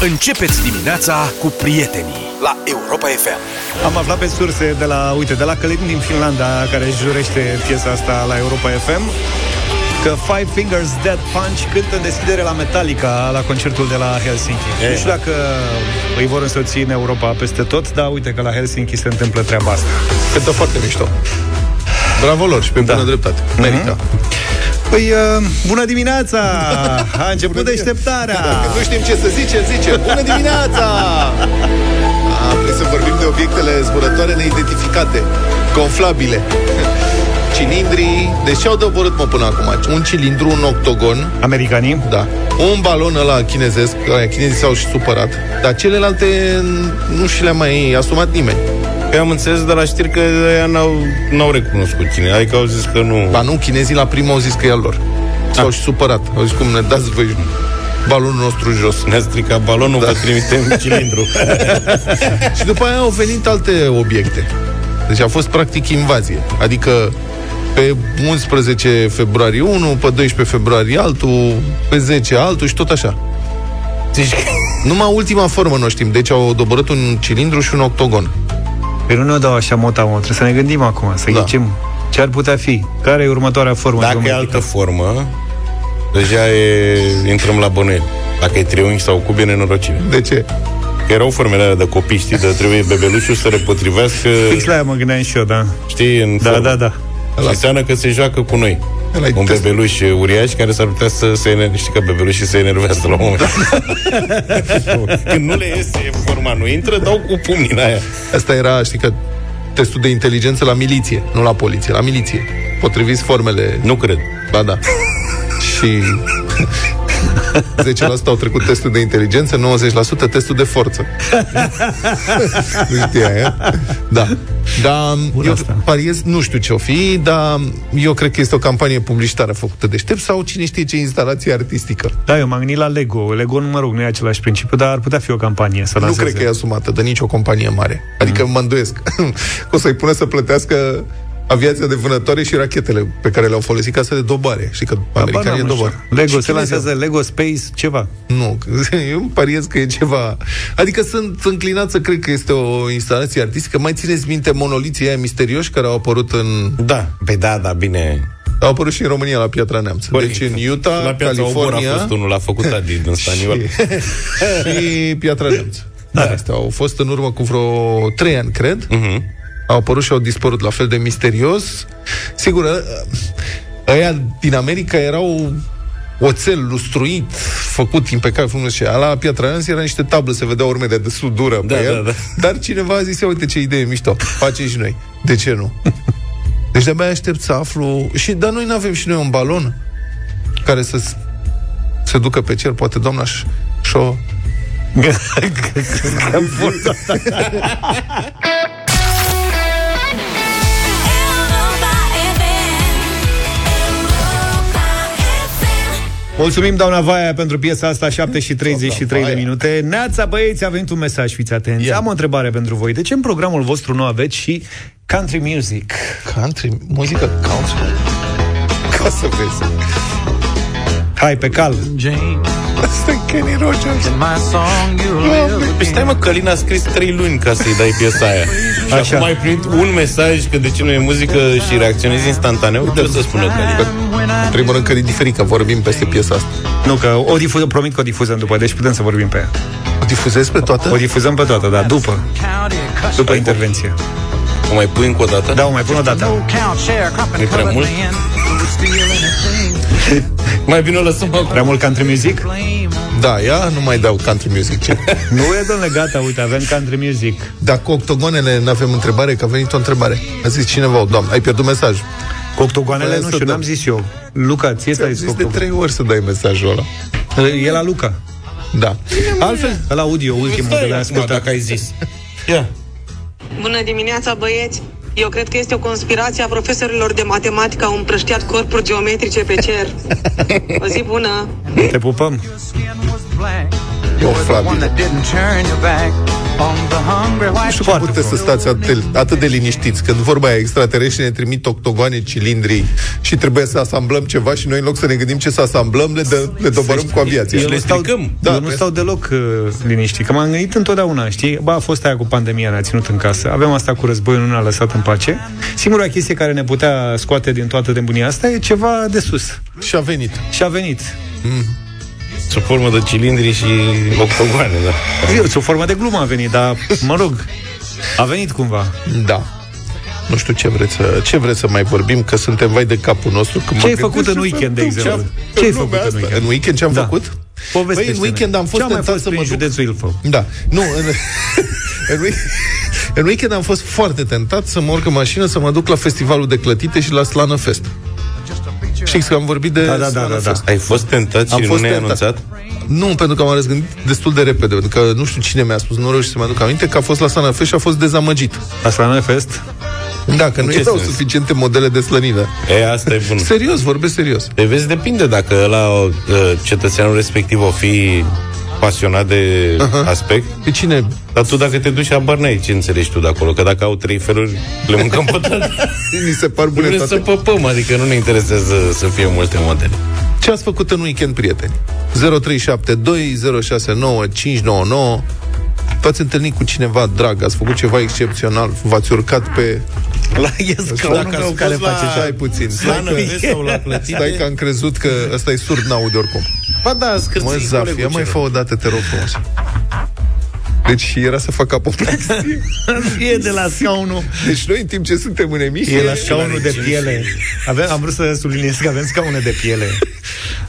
Începeți dimineața cu prietenii la Europa FM. Am aflat pe surse de la, uite, de la Călin din Finlanda, care își jurește piesa asta la Europa FM, că Five Fingers Dead Punch cântă în deschidere la Metallica la concertul de la Helsinki. E, nu știu dacă îi vor însoți în Europa peste tot, dar uite că la Helsinki se întâmplă treaba asta. Cântă foarte mișto. Bravo lor și pe da. bună dreptate. Merită. Mm-hmm. Păi, uh, bună dimineața! A început deșteptarea! Dacă nu știm ce să zicem, zice Bună dimineața! Am vrut să vorbim de obiectele zburătoare neidentificate, gonflabile. Cilindrii... Deci ce au doborât, mă, până acum? Un cilindru, un octogon. Americanii? Da. Un balon ăla chinezesc, ăla chinezii s-au și supărat. Dar celelalte nu și le-a mai asumat nimeni. Că am înțeles de la știri că ea n-au, n-au recunoscut cine. Adică au zis că nu... Ba nu, chinezii la primul au zis că e al lor. S-au ah. și supărat. Au zis cum ne dați voi balonul nostru jos. Ne-a stricat balonul, da. vă trimitem cilindru. și după aia au venit alte obiecte. Deci a fost practic invazie. Adică pe 11 februarie 1, pe 12 februarie altul, pe 10 altul și tot așa. Deci, numai ultima formă nu știm. Deci au doborât un cilindru și un octogon. Păi nu ne dau așa mota mot, trebuie să ne gândim acum, să da. ghicim ce ar putea fi. Care e următoarea formă? Dacă e altă formă, deja e, intrăm la bănuieli. Dacă e triunghi sau cub, e nenorocire. De ce? Că erau formele alea de copii, știi, de trebuie bebelușul să repotrivească... Fix la aia mă gândeam și eu, da. Știi, în Da, formă. da, da. Și înseamnă că se joacă cu noi. Ăla un test. bebeluș uriaș care s-ar putea să se enerveze. Știi că bebelușii se enervează la un moment Când nu le iese forma, nu intră, dau cu pumnii în aia. Asta era, știi că testul de inteligență la miliție, nu la poliție, la miliție. Potrivit formele... Nu cred. Ba da. Și 10% au trecut testul de inteligență, 90% testul de forță. nu aia? Da. Da, eu asta. pariez, nu știu ce o fi, dar eu cred că este o campanie publicitară făcută deștept sau cine știe ce instalație artistică. Da, eu m-am gândit la Lego. Lego, nu mă rog, nu e același principiu, dar ar putea fi o campanie să Nu cred că e asumată de nicio companie mare. Adică mm. mă îndoiesc. o să-i pună să plătească aviația de vânătoare și rachetele pe care le-au folosit ca să le dobare. Și că da, americanii e dobar. Lego, se lansează Lego Space ceva. Nu, eu pariez că e ceva... Adică sunt înclinat să cred că este o instalație artistică. Mai țineți minte monoliții aia misterioși care au apărut în... Da, pe da, da, bine... Au apărut și în România la Piatra Neamț. Deci în Utah, la California... a fost unul, l-a făcut Adi din staniol. și, și Piatra Neamț. Da. Astea au fost în urmă cu vreo trei ani, cred. Uh-huh au apărut și au dispărut la fel de misterios. Sigur, ă, ăia din America erau oțel lustruit, făcut impecabil frumos și la Piatra Neamț era niște tablă, se vedea urmele de sudură da, pe el, da, da. dar cineva a zis, uite ce idee mișto, facem și noi. De ce nu? Deci de-abia aștept să aflu și dar noi nu avem și noi un balon care să se ducă pe cer, poate doamna și-o Mulțumim, doamna Vaia, pentru piesa asta, 7 și 33 de minute. Neața, băieți, a venit un mesaj, fiți atenți. Yeah. Am o întrebare pentru voi. De ce în programul vostru nu aveți și country music? Country? Muzică country? Ca să vezi. Hai, pe cal. Asta e Kenny Rogers. Păi stai mă, Călin a scris trei luni ca să-i dai piesa aia. Și Așa. acum ai primit un mesaj că de ce nu e muzică și reacționezi instantaneu? Uite o să spună Călin. În primul rând că e diferit, că vorbim peste piesa asta. Nu, că o difuzăm, promit că o difuzăm după, deci putem să vorbim pe ea. O difuzezi pe toată? O difuzăm pe toată, da, după. După intervenție. O mai pui încă o dată? Da, o mai pun o dată. E prea mult? mai bine o lăsăm acum. Prea mult country music? Da, ia nu mai dau country music. Ce? nu e, domnule, gata, uite, avem country music. Dar cu octogonele nu avem întrebare, că a venit o întrebare. A zis cineva, doamnă, ai pierdut mesaj. Cu octogoanele nu știu, n-am zis eu. Luca, ție ți-ai zis de trei ori să dai mesajul ăla. E la Luca. Da. Altfel, la audio, ultimul de la ascultat. Dacă ai zis. Ia. Bună dimineața, băieți! Eu cred că este o conspirație a profesorilor de matematică, au împrăștiat corpuri geometrice pe cer. O zi bună! Te pupăm! Eu, Flavi. Nu știu cum puteți să stați atât de, atât de liniștiți când vorba aia extraterestri ne trimit octogoane, cilindri și trebuie să asamblăm ceva și noi în loc să ne gândim ce să asamblăm, le, dă, le dobărâm cu aviația. Eu nu stau, Da, eu nu pe- stau deloc uh, liniștit, că m-am gândit întotdeauna, știi? Ba, a fost aia cu pandemia, ne-a ținut în casă. Avem asta cu războiul, nu ne-a lăsat în pace. Singura chestie care ne putea scoate din toată nebunia asta e ceva de sus. Și a venit. Și a venit. Sub formă de cilindri și octogoane, da. Eu, sub formă de glumă a venit, dar, mă rog, a venit cumva. Da. Nu știu ce vreți, să, ce vreți să mai vorbim, că suntem vai de capul nostru. Când Ce mă ai făcut gândesc în ce s-a weekend, de întâmplat exemplu? Ce ai lumea făcut în asta. weekend? În weekend ce am Da. făcut? Povestește-ne. Băi, în weekend am fost Ce-a mai tentat fost să mă prin duc... județul Ilfov? Da. Nu, în, în, week- în weekend am fost foarte tentat să mă urc în mașină, să mă duc la festivalul de clătite și la Slană Fest. Știți că am vorbit de Da, da, da, Slană da, da. Fest. Ai fost tentat și Am nu fost ne-ai tentat. anunțat? Nu, pentru că m-am răzgândit destul de repede, pentru că nu știu cine mi-a spus, nu reușit să mă aduc aminte, că a fost la Slană Fest și a fost dezamăgit. Asta nu e fest? Da, că nu ce erau sens? suficiente modele de slănină. E, asta e bun. Serios, vorbesc serios. Te vezi, depinde dacă la cetățeanul respectiv o fi pasionat de uh-huh. aspect, Pe cine? dar tu dacă te duci, abar n-ai ce înțelegi tu de acolo, că dacă au trei feluri, le mâncăm pe toate. Mi se par bune Vrem să toate. păpăm, adică nu ne interesează să fie multe modele. Ce ați făcut în weekend, prieteni? 0372069599 V-ați întâlnit cu cineva drag, ați făcut ceva excepțional, v-ați urcat pe... La yes, Dacă ați care face la... Stai puțin, stai Slană că, Vest sau la clătire? stai că am crezut că ăsta e surd, n-aude oricum. Ba da, scârții Mă, Zaf, ia mai fă o dată, te rog frumos. Deci era să fac apoplexie. E de la scaunul. Deci noi, în timp ce suntem în emisie, E la scaunul de piele. Avem, am vrut să subliniez că avem scaune de piele.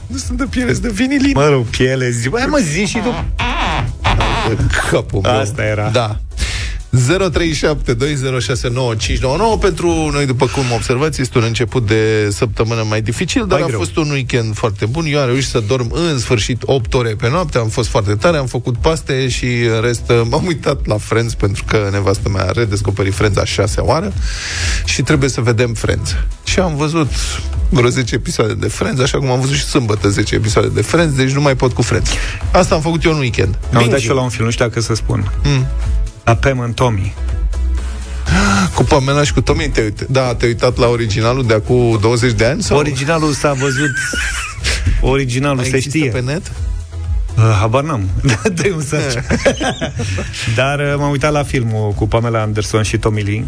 nu sunt de piele, sunt de vinilin. Mă rog, piele. Zi, băi, mă, zi și tu. capul meu. Asta era. Da. 0372069599 pentru noi, după cum observați, este un început de săptămână mai dificil, dar Mai a greu. fost un weekend foarte bun. Eu am reușit să dorm în sfârșit 8 ore pe noapte, am fost foarte tare, am făcut paste și în rest m-am uitat la Friends pentru că nevastă mea a redescoperit Friends a șasea oară și trebuie să vedem Friends. Și am văzut vreo 10 episoade de Friends, așa cum am văzut și sâmbătă 10 episoade de Friends, deci nu mai pot cu Friends. Asta am făcut eu în weekend. Am uitat și eu la un film, nu știu dacă să spun. Mm. La Pam and Tommy. Cu Pamela și cu Tommy te uite. Da, te-ai uitat la originalul de acum 20 de ani? Sau Originalul s-a văzut... Originalul mai se există știe. pe net? Uh, habar n-am. Dă-i un search. Dar uh, m-am uitat la filmul cu Pamela Anderson și Tommy Lee.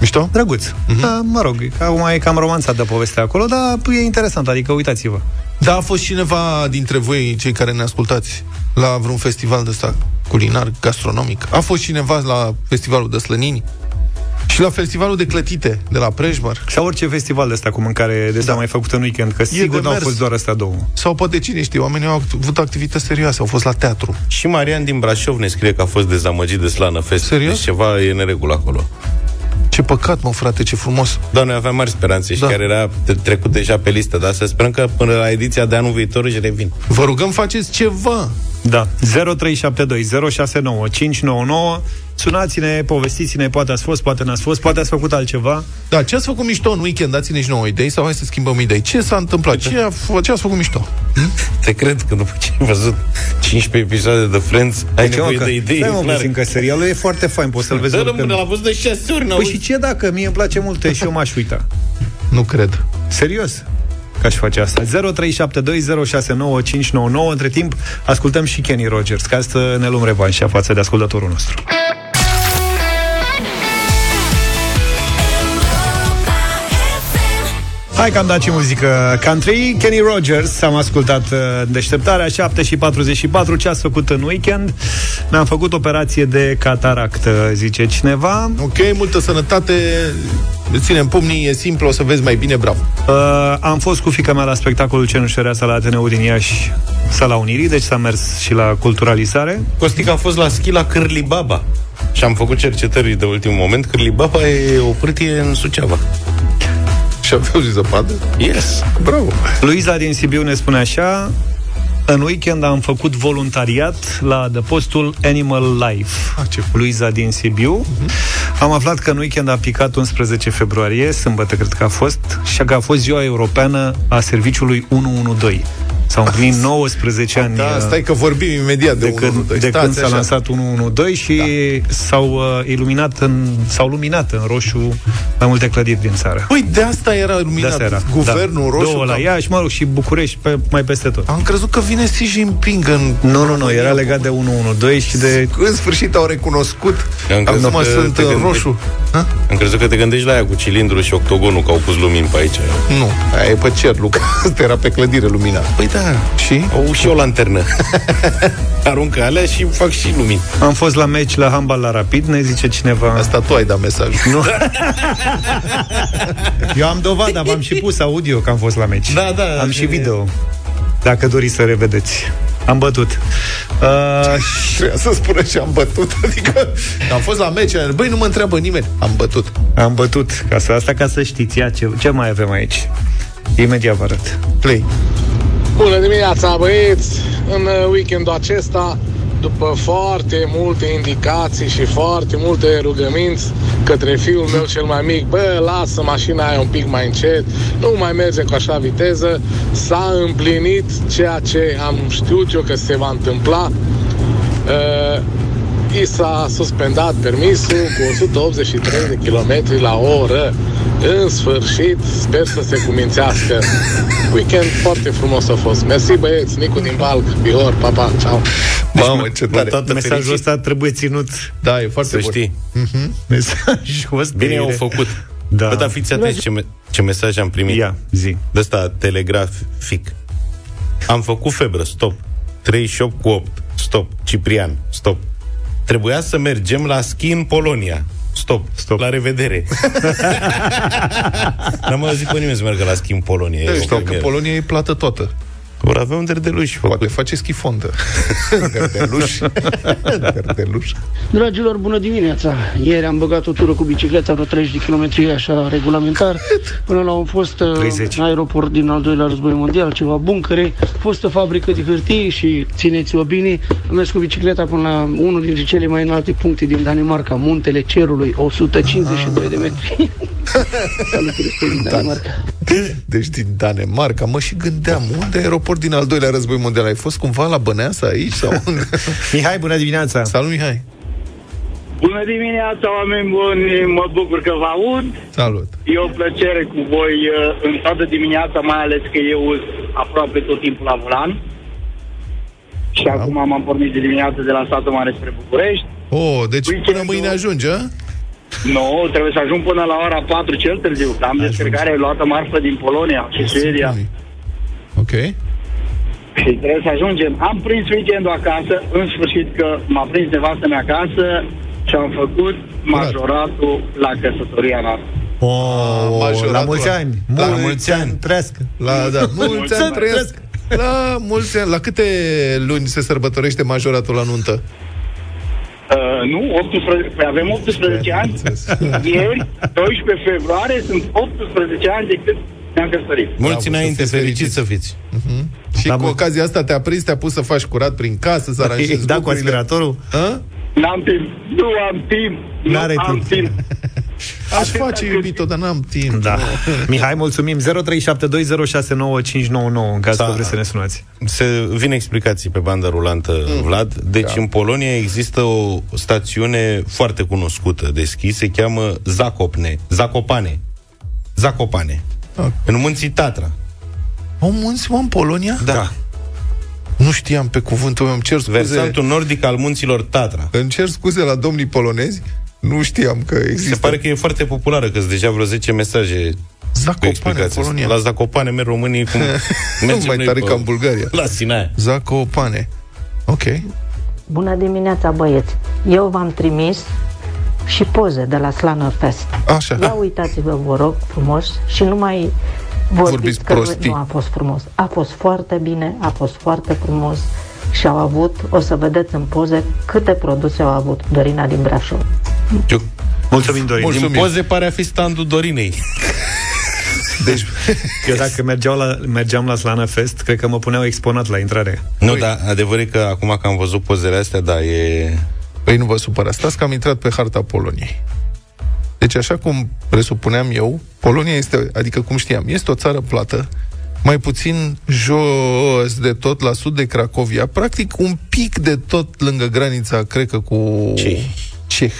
Mișto? Drăguț. Da, mă rog, acum e cam romanța de povestea acolo, dar e interesant, adică uitați-vă. Da, a fost cineva dintre voi, cei care ne ascultați, la vreun festival de ăsta culinar, gastronomic. A fost cineva la festivalul de slănini? Și la festivalul de clătite de la Prejmăr? Sau orice festival de ăsta cu mâncare de asta Da. mai făcut în weekend, că sigur de nu au mers. fost doar astea două. Sau poate cine știe, oamenii au act- avut activități serioase, au fost la teatru. Și Marian din Brașov ne scrie că a fost dezamăgit de Slană Fest. Serios? Deci ceva e neregulă acolo. Ce păcat, mă, frate, ce frumos. Da, noi aveam mari speranțe și Da. chiar era tre- trecut deja pe listă, dar să sperăm că până la ediția de anul viitor își revin. Vă rugăm, faceți ceva. Da, 0372 069 599 Sunați-ne, povestiți-ne, poate ați fost, poate n-ați fost, poate ați făcut altceva. Da, ce ați făcut mișto în weekend? Dați-ne și nouă idei sau hai să schimbăm idei. Ce s-a întâmplat? Ce, a, f- ce ați făcut mișto? Te cred că după ce ai văzut 15 episoade de Friends, ai Deci, mă, nevoie că- de idei Stai, mă, clare. puțin, că serialul e foarte fain, poți să-l vezi Da, oricând. rămâne, l-a văzut de 6 ori, Păi n-auzi. și ce dacă mie îmi place multe și eu m-aș uita? Nu cred. Serios? Că aș face asta. 0372069599 Între timp, ascultăm și Kenny Rogers, ca să ne luăm revanșa față de ascultătorul nostru. Hai că am dat și muzică country Kenny Rogers, am ascultat uh, deșteptarea 7 și 44 Ce ați făcut în weekend? Mi-am făcut operație de cataractă Zice cineva Ok, multă sănătate. Îți ținem pumnii, e simplu, o să vezi mai bine, bravo. Uh, am fost cu fica mea la spectacolul Cenușăreasa la Ateneu din Iași, Sala Unirii, deci s-a mers și la culturalizare. Costic a fost la schi la Cârlibaba și am făcut cercetări de ultim moment. Cârlibaba e o pârtie în Suceava. Și aveau zi zăpadă? Yes. Bravo. Luiza din Sibiu ne spune așa, în weekend am făcut voluntariat la adăpostul Animal Life. Ah, ce fain. Luiza din Sibiu. Am aflat că în weekend a picat 11 februarie, sâmbătă cred că a fost, și că a fost ziua europeană a serviciului 112. S-au împlinit 19 ani. Da, uh, stai că vorbim imediat de, de când, 112. de Stați când s-a așa. lansat 112 și da. s-au uh, iluminat în, s-au luminat în roșu mai multe clădiri din țară. Păi de asta era De luminat asta era. guvernul da. roșu. Două la cam- Iași, mă rog, și București, pe, mai peste tot. Am crezut că vine Xi Jinping în... Nu, nu, nu, era legat de 112 și de... În sfârșit au recunoscut. Am crezut Acum că sunt te în gândești. roșu. Ha? Am crezut că te gândești la aia cu cilindru și octogonul, că au pus lumini pe aici. Nu, aia e pe cer, Luca. Asta era pe clădire lumina. Păi da, Și? au și o lanternă. Aruncă alea și fac și lumini. Am fost la meci la handbal la Rapid, ne zice cineva... Asta tu ai dat mesaj. Nu. Eu am dovada, v-am și pus audio că am fost la meci. Da, da, Am și e- video. Dacă doriți să revedeți. Am bătut. Uh, și- Trebuia să spună și am bătut. Adică am fost la meci. Băi, nu mă întreabă nimeni. Am bătut. am bătut. Ca să, asta ca să știți. Ia, ce, ce mai avem aici? Imediat vă arăt. Play. Bună dimineața, băieți! În uh, weekendul acesta, după foarte multe indicații și foarte multe rugăminți către fiul meu cel mai mic, bă, lasă mașina aia un pic mai încet, nu mai merge cu așa viteză, s-a împlinit ceea ce am știut eu că se va întâmpla. Uh, i s-a suspendat permisul cu 183 de km la oră. În sfârșit, sper să se cumințească. Weekend foarte frumos a fost. Mersi băieți, Nicu din Balc, Bihor, pa, pa, ceau. Mamă, ce tare. Tată Mesajul fericit. ăsta trebuie ținut. Da, e foarte Să bun. știi. Mesajul ăsta Bine e- au făcut. Da. Bă, dar fiți atenți ce, me- ce mesaj am primit. Ia, zi. De ăsta telegrafic. Am făcut febră, stop. 38 cu 8, stop. Ciprian, stop. Trebuia să mergem la schi în Polonia. Stop. Stop. La revedere. N-am mai auzit pe nimeni să meargă la schi în Polonia. E Da, o știu că premieră. Polonia e plată toată. Vor avea un derdeluș Poate făcut. face schifondă. Gărdeluș. Gărdeluș. Dragilor, bună dimineața! Ieri am băgat o tură cu bicicleta, vreo 30 de km așa regulamentar, până la un fost uh, 30. aeroport din al doilea război mondial, ceva buncăre, fostă fabrică de hârtii și țineți-o bine, am mers cu bicicleta până la unul dintre cele mai înalte puncte din Danemarca, Muntele Cerului, 152 de metri. Saluturi spre din Danemarca. Deci din Danemarca, mă și gândeam, unde e aeroport din al doilea război mondial? Ai fost cumva la Băneasa aici? Sau unde? Mihai, bună dimineața! Salut, Mihai! Bună dimineața, oameni buni! Mă bucur că vă aud. Salut! E o plăcere cu voi uh, în toată dimineața, mai ales că eu sunt aproape tot timpul la volan. Și Da. acum m-am pornit de dimineață de la satul mare spre București. Oh, deci Weekendul- până mâine ajunge, a? Nu, trebuie să ajung până la ora 4 cel târziu. Am descărcare luată marfă din Polonia și Suedia. Ok. Și trebuie să ajungem. Am prins weekendul acasă, în sfârșit că m-a prins nevastă mea acasă și am făcut majoratul la căsătoria noastră. Oh, majoratul la mulți la- ani! la mulți mulți ani! Trească! La, da, mulți ani trăiesc! La mulți ani. La câte luni se sărbătorește majoratul la nuntă? Uh, nu, 18, păi avem 18 ani. Ieri, 12 februarie, sunt 18 ani de când ne-am căsătorit. Mulți să înainte, fiți fericiți să fiți. Și Da, cu mă. ocazia asta te-a prins, te-a pus să faci curat prin casă, să aranjezi Da, cu lucrurile. aspiratorul? A? N-am timp, nu am timp, N-are nu am timp. timp. Aș Atâta face, cât- iubito, dar n-am timp. Da. Mihai, mulțumim. 0372069599 în caz Da. că vreți să ne sunați. Se vin explicații pe bandă rulantă, Vlad. Deci Da. în Polonia există o stațiune foarte cunoscută de schi, se cheamă Zakopne, Zakopane. Zakopane. Ah. În munții Tatra. Au munți, mă, în Polonia? Da. Nu știam pe cuvântul meu, îmi cer scuze. Versantul nordic al munților Tatra. Îmi cer scuze la domnii polonezi, nu știam că există. Se pare că e foarte populară, că sunt deja vreo 10 mesaje cu Zakopane, explicații. Polonia. La Zakopane merg românii cum mergem Mai noi tare pe- ca în Bulgaria. La Sinaia. Zakopane. Ok. Bună dimineața, băieți! Eu v-am trimis și poze de la Slană Fest. Așa. Ia uitați-vă, vă rog, frumos și nu mai vorbiți, Vorbiți că prostii. nu a fost frumos. A fost foarte bine, a fost foarte frumos și au avut, o să vedeți în poze câte produse au avut Dorina din Brașov. Eu, Mulțumim, Dorin. Mulțumim. din poze pare a fi standul Dorinei. Deci, Eu dacă mergeau la, mergeam la Slana Fest, cred că mă puneau exponat la intrare. Nu, dar adevărul e că acum că am văzut pozele astea, da, e... păi nu vă supărați. Stați că am intrat pe harta Poloniei. Deci așa cum presupuneam eu, Polonia este, adică cum știam, este o țară plată mai puțin jos de tot la sud de Cracovia, practic un pic de tot lângă granița, cred că cu Ce? Ceh.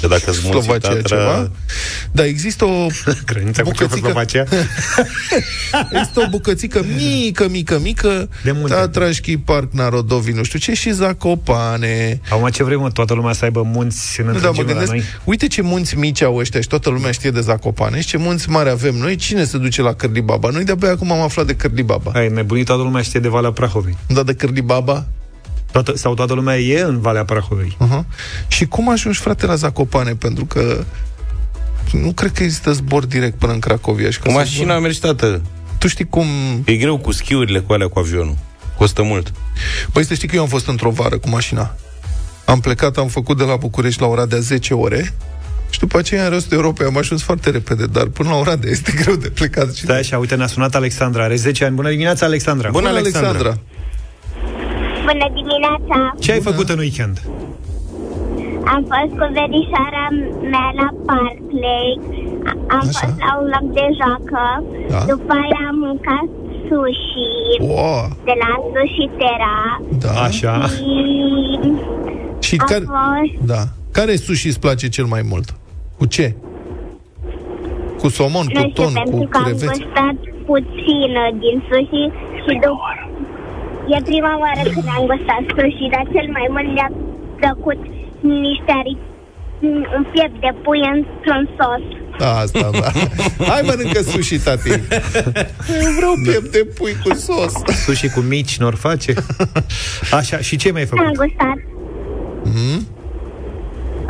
Că dacă îți munții Slovacia Tatra- ceva. Dar există o Granița cu bucățică, Cehoslovacia. există o bucățică mică, mică, mică, De munte. Tatrașchi, Parc Narodovi, nu știu ce, și Zacopane. Acum ce vrei, mă, toată lumea să aibă munți în Nu, da, mă întregime la gândesc, noi? uite ce munți mici au ăștia și toată lumea știe de Zacopane și ce munți mari avem noi, cine se duce la Cârlibaba? Noi de-abia acum am aflat de Cârlibaba. Ai nebunit, toată lumea știe de Valea Prahovei. Da, de Cârlibaba? Toată, sau toată lumea e în Valea Prahovei. Uh-huh. Și cum ajungi, frate, la Zacopane? Pentru că nu cred că există zbor direct până în Cracovia. Și că Cu să mașina zbor- mergi, tată. Tu știi cum... E greu cu schiurile cu alea cu avionul. Costă mult. Păi să știi că eu am fost într-o vară cu mașina. Am plecat, am făcut de la București la Oradea 10 ore și după aceea în restul Europei am ajuns foarte repede, dar până la Oradea este greu de plecat. Și Da, așa, uite, ne-a sunat Alexandra, are 10 ani. Bună dimineața, Alexandra! Bună, Alexandra. Bună dimineața! Ce ai făcut în weekend? Am fost cu verișoara mea la Park Lake, A- am Așa. fost la un loc de joacă, Da. după aia am mâncat sushi Wow, de la Sushi Terra da. Așa. și Și a care, fost da. care sushi îți place cel mai mult? Cu ce? Cu somon, nu cu știu, ton, pentru cu că am creveți? gustat puțin uh, din sushi și după... E prima oară când am gustat sushi, dar cel mai mult mi-a plăcut niște aripi, un piept de pui într-un sos. Da, asta, da. Hai mănâncă sushi, tati. Eu vreau piept de pui cu sos. Sushi cu mici, nor face? Așa, și ce mai ai Am făcut? gustat. Mm?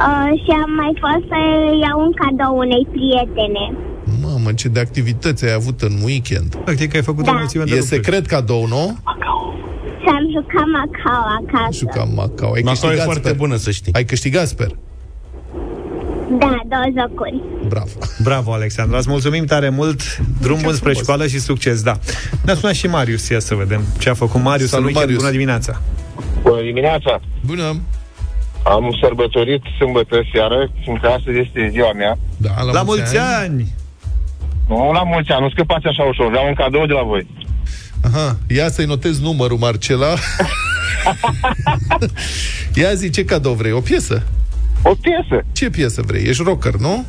Uh, și am mai fost să iau un cadou unei prietene. Mamă, ce de activități ai avut în weekend. Practic ai făcut Da. o mulțime de E lucruri. secret cadou, nu? Și am jucat Macau acasă. Jucam Macau. Ai Macau e câștigat, foarte sper. bună, să știi. Ai câștigat, sper. Da, două jocuri. Bravo. Bravo, Alexandra. Îți mulțumim tare mult. Drum bun spre frumos. școală și succes, da. Ne-a sunat și Marius, ia să vedem ce a făcut Marius Salut, în weekend. Marius. Bună dimineața. Bună dimineața! Bună. Am sărbătorit sâmbătă seară, fiindcă astăzi este ziua mea. Da, la, La mulți ani! Nu la mulți ani, nu scăpați așa ușor, vreau un cadou de la voi. Aha, ia să-i notez numărul, Marcela. ia zi, ce cadou vrei? O piesă? O piesă, Ce piesă vrei? Ești rocker, nu?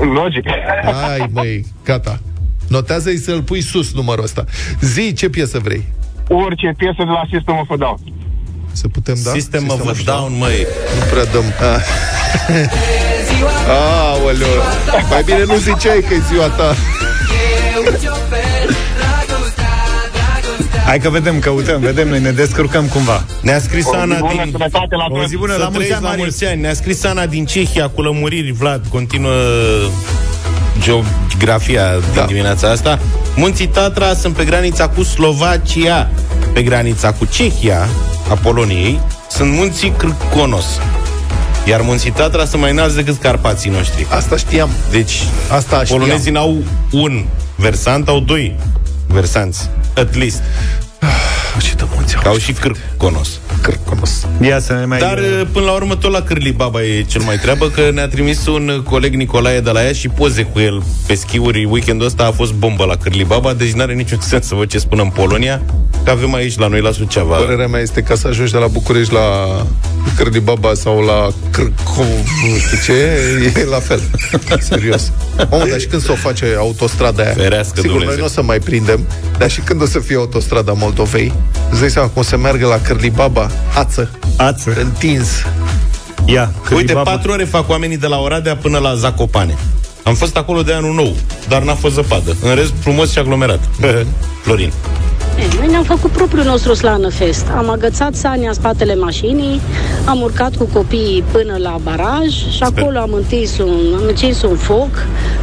logic. Hai, măi, gata. Notează-i să-l pui sus numărul ăsta. Zi, ce piesă vrei? Orice piesă de la System of a Down. Să putem da? System of a of Down, măi. Nu prea dăm. Ah. Aoleu. Mai bine nu ziceai că e ziua ta. Hai că vedem, căutăm, vedem, noi ne descurcăm cumva. Ne-a scris O zi Ana bună, din... sănătate la O toți. zi bună, Să la mulți trăiți ani, la Marius. mulți ani. Ne-a scris Ana din Cehia cu lămuriri, Vlad, continuă geografia din Da. dimineața asta. Munții Tatra sunt pe granița cu Slovacia, pe granița cu Cehia, a Poloniei, sunt munții Cârconos. Iar munții Tatra sunt mai înalți decât Carpații noștri. Asta știam. Deci, Asta știam. polonezii n-au un versant, au doi versanți, at least. Ce de munți Că au și Cârconos. Cârconos. Ia să ne mai... Dar uh, până la urmă tot la Cârli Baba e cel mai treabă Că ne-a trimis un coleg Nicolae de la ea Și poze cu el pe schiuri Weekendul ăsta a fost bombă la Cârli Baba Deci n-are niciun sens să văd ce spun în Polonia Că avem aici la noi la Suceava Părerea mea este ca să ajungi de la București la Cârlibaba sau la Cârcov, nu știu ce, e la fel. Serios. Omă, dar și când să o face autostrada aia? Ferească Sigur, Dumnezeu. noi nu o să mai prindem, dar și când o să fie autostrada Moldovei, îți dai seama cum o să meargă la Cârlibaba, ață, Ață. întins. Ia, Uite, Cârlibaba. patru ore fac oamenii de la Oradea până la Zacopane Am fost acolo de anul nou Dar n-a fost zăpadă În rest, frumos și aglomerat Florin E, Noi ne-am făcut propriul nostru slană fest. Am agățat sania în spatele mașinii, am urcat cu copiii până la baraj și acolo am întins un, am încins un foc,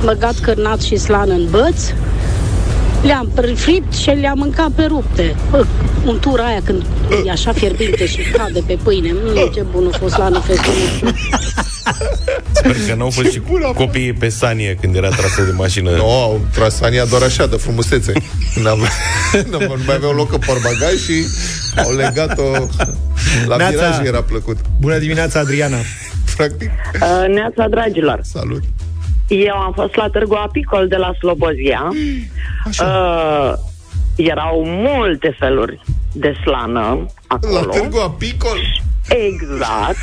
băgat cârnat și slană în băț, le-am fript și le-am mâncat pe rupte. Bă, untura aia când e așa fierbinte și cade pe pâine. Mm, ce bun a fost slană festul nostru. Sper că n-au fost și copiii pe sanie Când era trasă de mașină Nu, au tras Ania doar așa, de frumusețe. N-am, nu mai aveau loc în portbagaj și au legat-o la Neața. viraj, era plăcut. Bună dimineața, Adriana. Practic, Uh, Neața, dragilor! salut. Eu am fost la Târgu Apicol de la Slobozia. Uh, erau multe feluri de slană acolo. La Târgu Apicol? Exact.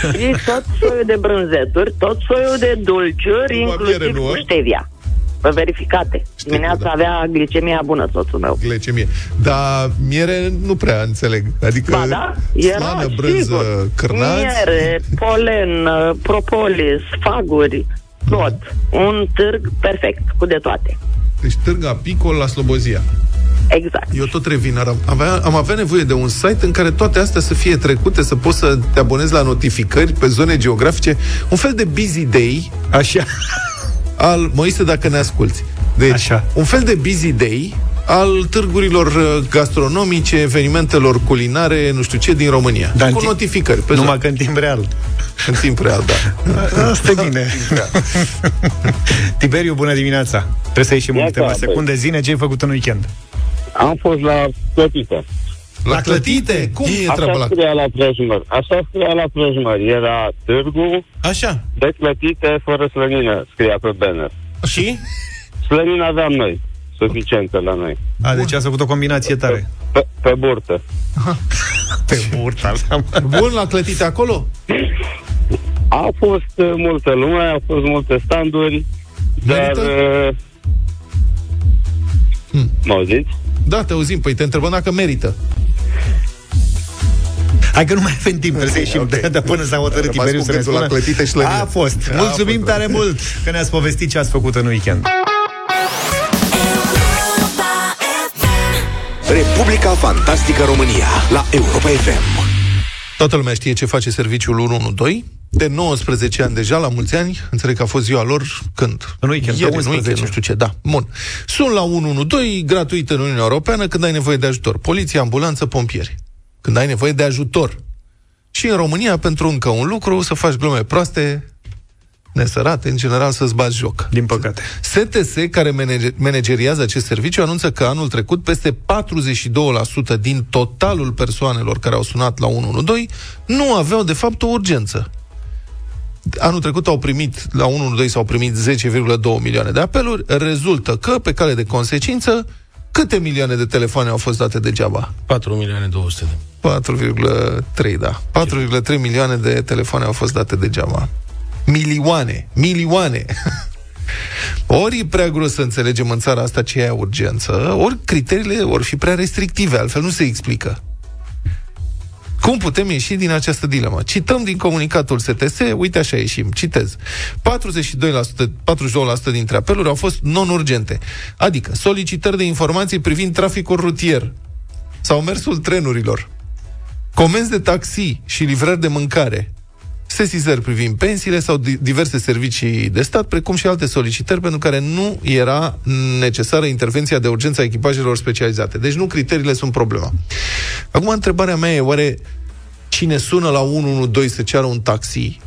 Și tot soiul de brânzeturi, tot soiul de dulciuri, Numai miere, inclusiv nu, cu eh? stevia. Pe verificate. Dimineața da. avea glicemia bună soțul meu. Glecemie. Dar miere nu prea înțeleg. Adică Ba da, era, slană, brânză, sigur. cârnați. Miere, polen, uh, propolis, faguri, tot. Un târg perfect, cu de toate. Deci Târgu Apicol la Slobozia. Exact. Eu tot revin. Ar avea, am avea nevoie de un site în care toate astea să fie trecute, să poți să te abonezi la notificări pe zone geografice. Un fel de busy day. Așa. Al, Moise, dacă ne asculti. Deci, Așa. un fel de busy day al târgurilor uh, gastronomice, evenimentelor culinare, nu știu ce, din România. Dar în cu timp- notificări. Pe Numai zone. că în timp real. În timp real, da. Asta e bine. Tiberiu, bună dimineața. Trebuie să ieșim în Ia câteva ca, secunde. Zine, ce ai făcut în weekend? Am fost la plătită. La clătite? Cum e treaba Așa la... scria la prejmăr. Așa scria la prejmăr. Era târgu Așa. de clătite fără slănină, scria pe banner. Și? Slănină aveam noi, suficientă la noi. A, deci ați făcut o combinație tare. Pe, pe burtă. Pe burta. Bun, la clătite acolo? A fost uh, multă lume, au fost multe standuri, dar... Uh, Hmm. mă auziți? Da, te auzim. Păi te întrebăm dacă merită. Hai că nu mai avem timp, trebuie să ieșim ok. de, de până s-a hotărât Rămas Tiberiu cu să ne gândul la spună. clătite și la mine. A fost. A Mulțumim fost, tare da. mult că ne-ați povestit ce ați făcut în weekend. Republica Fantastică România la Europa FM. Toată lumea știe ce face serviciul 112. De 19 ani deja, la mulți ani, înțeleg că a fost ziua lor când? În weekend, Ieri, pe în 11. weekend, nu știu ce, da. Bun. Sunt la 112, gratuit în Uniunea Europeană, când ai nevoie de ajutor. Poliție, ambulanță, pompieri. Când ai nevoie de ajutor. Și în România, pentru încă un lucru, să faci glume proaste, nesărate, în general să-ți bați joc. Din păcate. STS, care manage- manageriază acest serviciu, anunță că anul trecut peste 42% din totalul persoanelor care au sunat la 112 nu aveau, de fapt, o urgență. Anul trecut au primit, la 112 s-au primit 10,2 milioane de apeluri, rezultă că, pe cale de consecință, câte milioane de telefoane au fost date degeaba? 4 milioane 200 de 4,3, da. 4,3 milioane de telefoane au fost date degeaba. Milioane, milioane. Ori e prea gros să înțelegem în țara asta ce e urgență, ori criteriile vor fi prea restrictive, altfel nu se explică. Cum putem ieși din această dilemă? Cităm din comunicatul STS, uite așa ieșim, citez. 42%, 42% dintre apeluri au fost non-urgente, adică solicitări de informații privind traficul rutier sau mersul trenurilor, comenzi de taxi și livrări de mâncare, sesizări privind pensiile sau di- diverse servicii de stat, precum și alte solicitări pentru care nu era necesară intervenția de urgență a echipajelor specializate. Deci nu criteriile sunt problema. Acum, întrebarea mea e, oare cine sună la 112 să ceară un taxi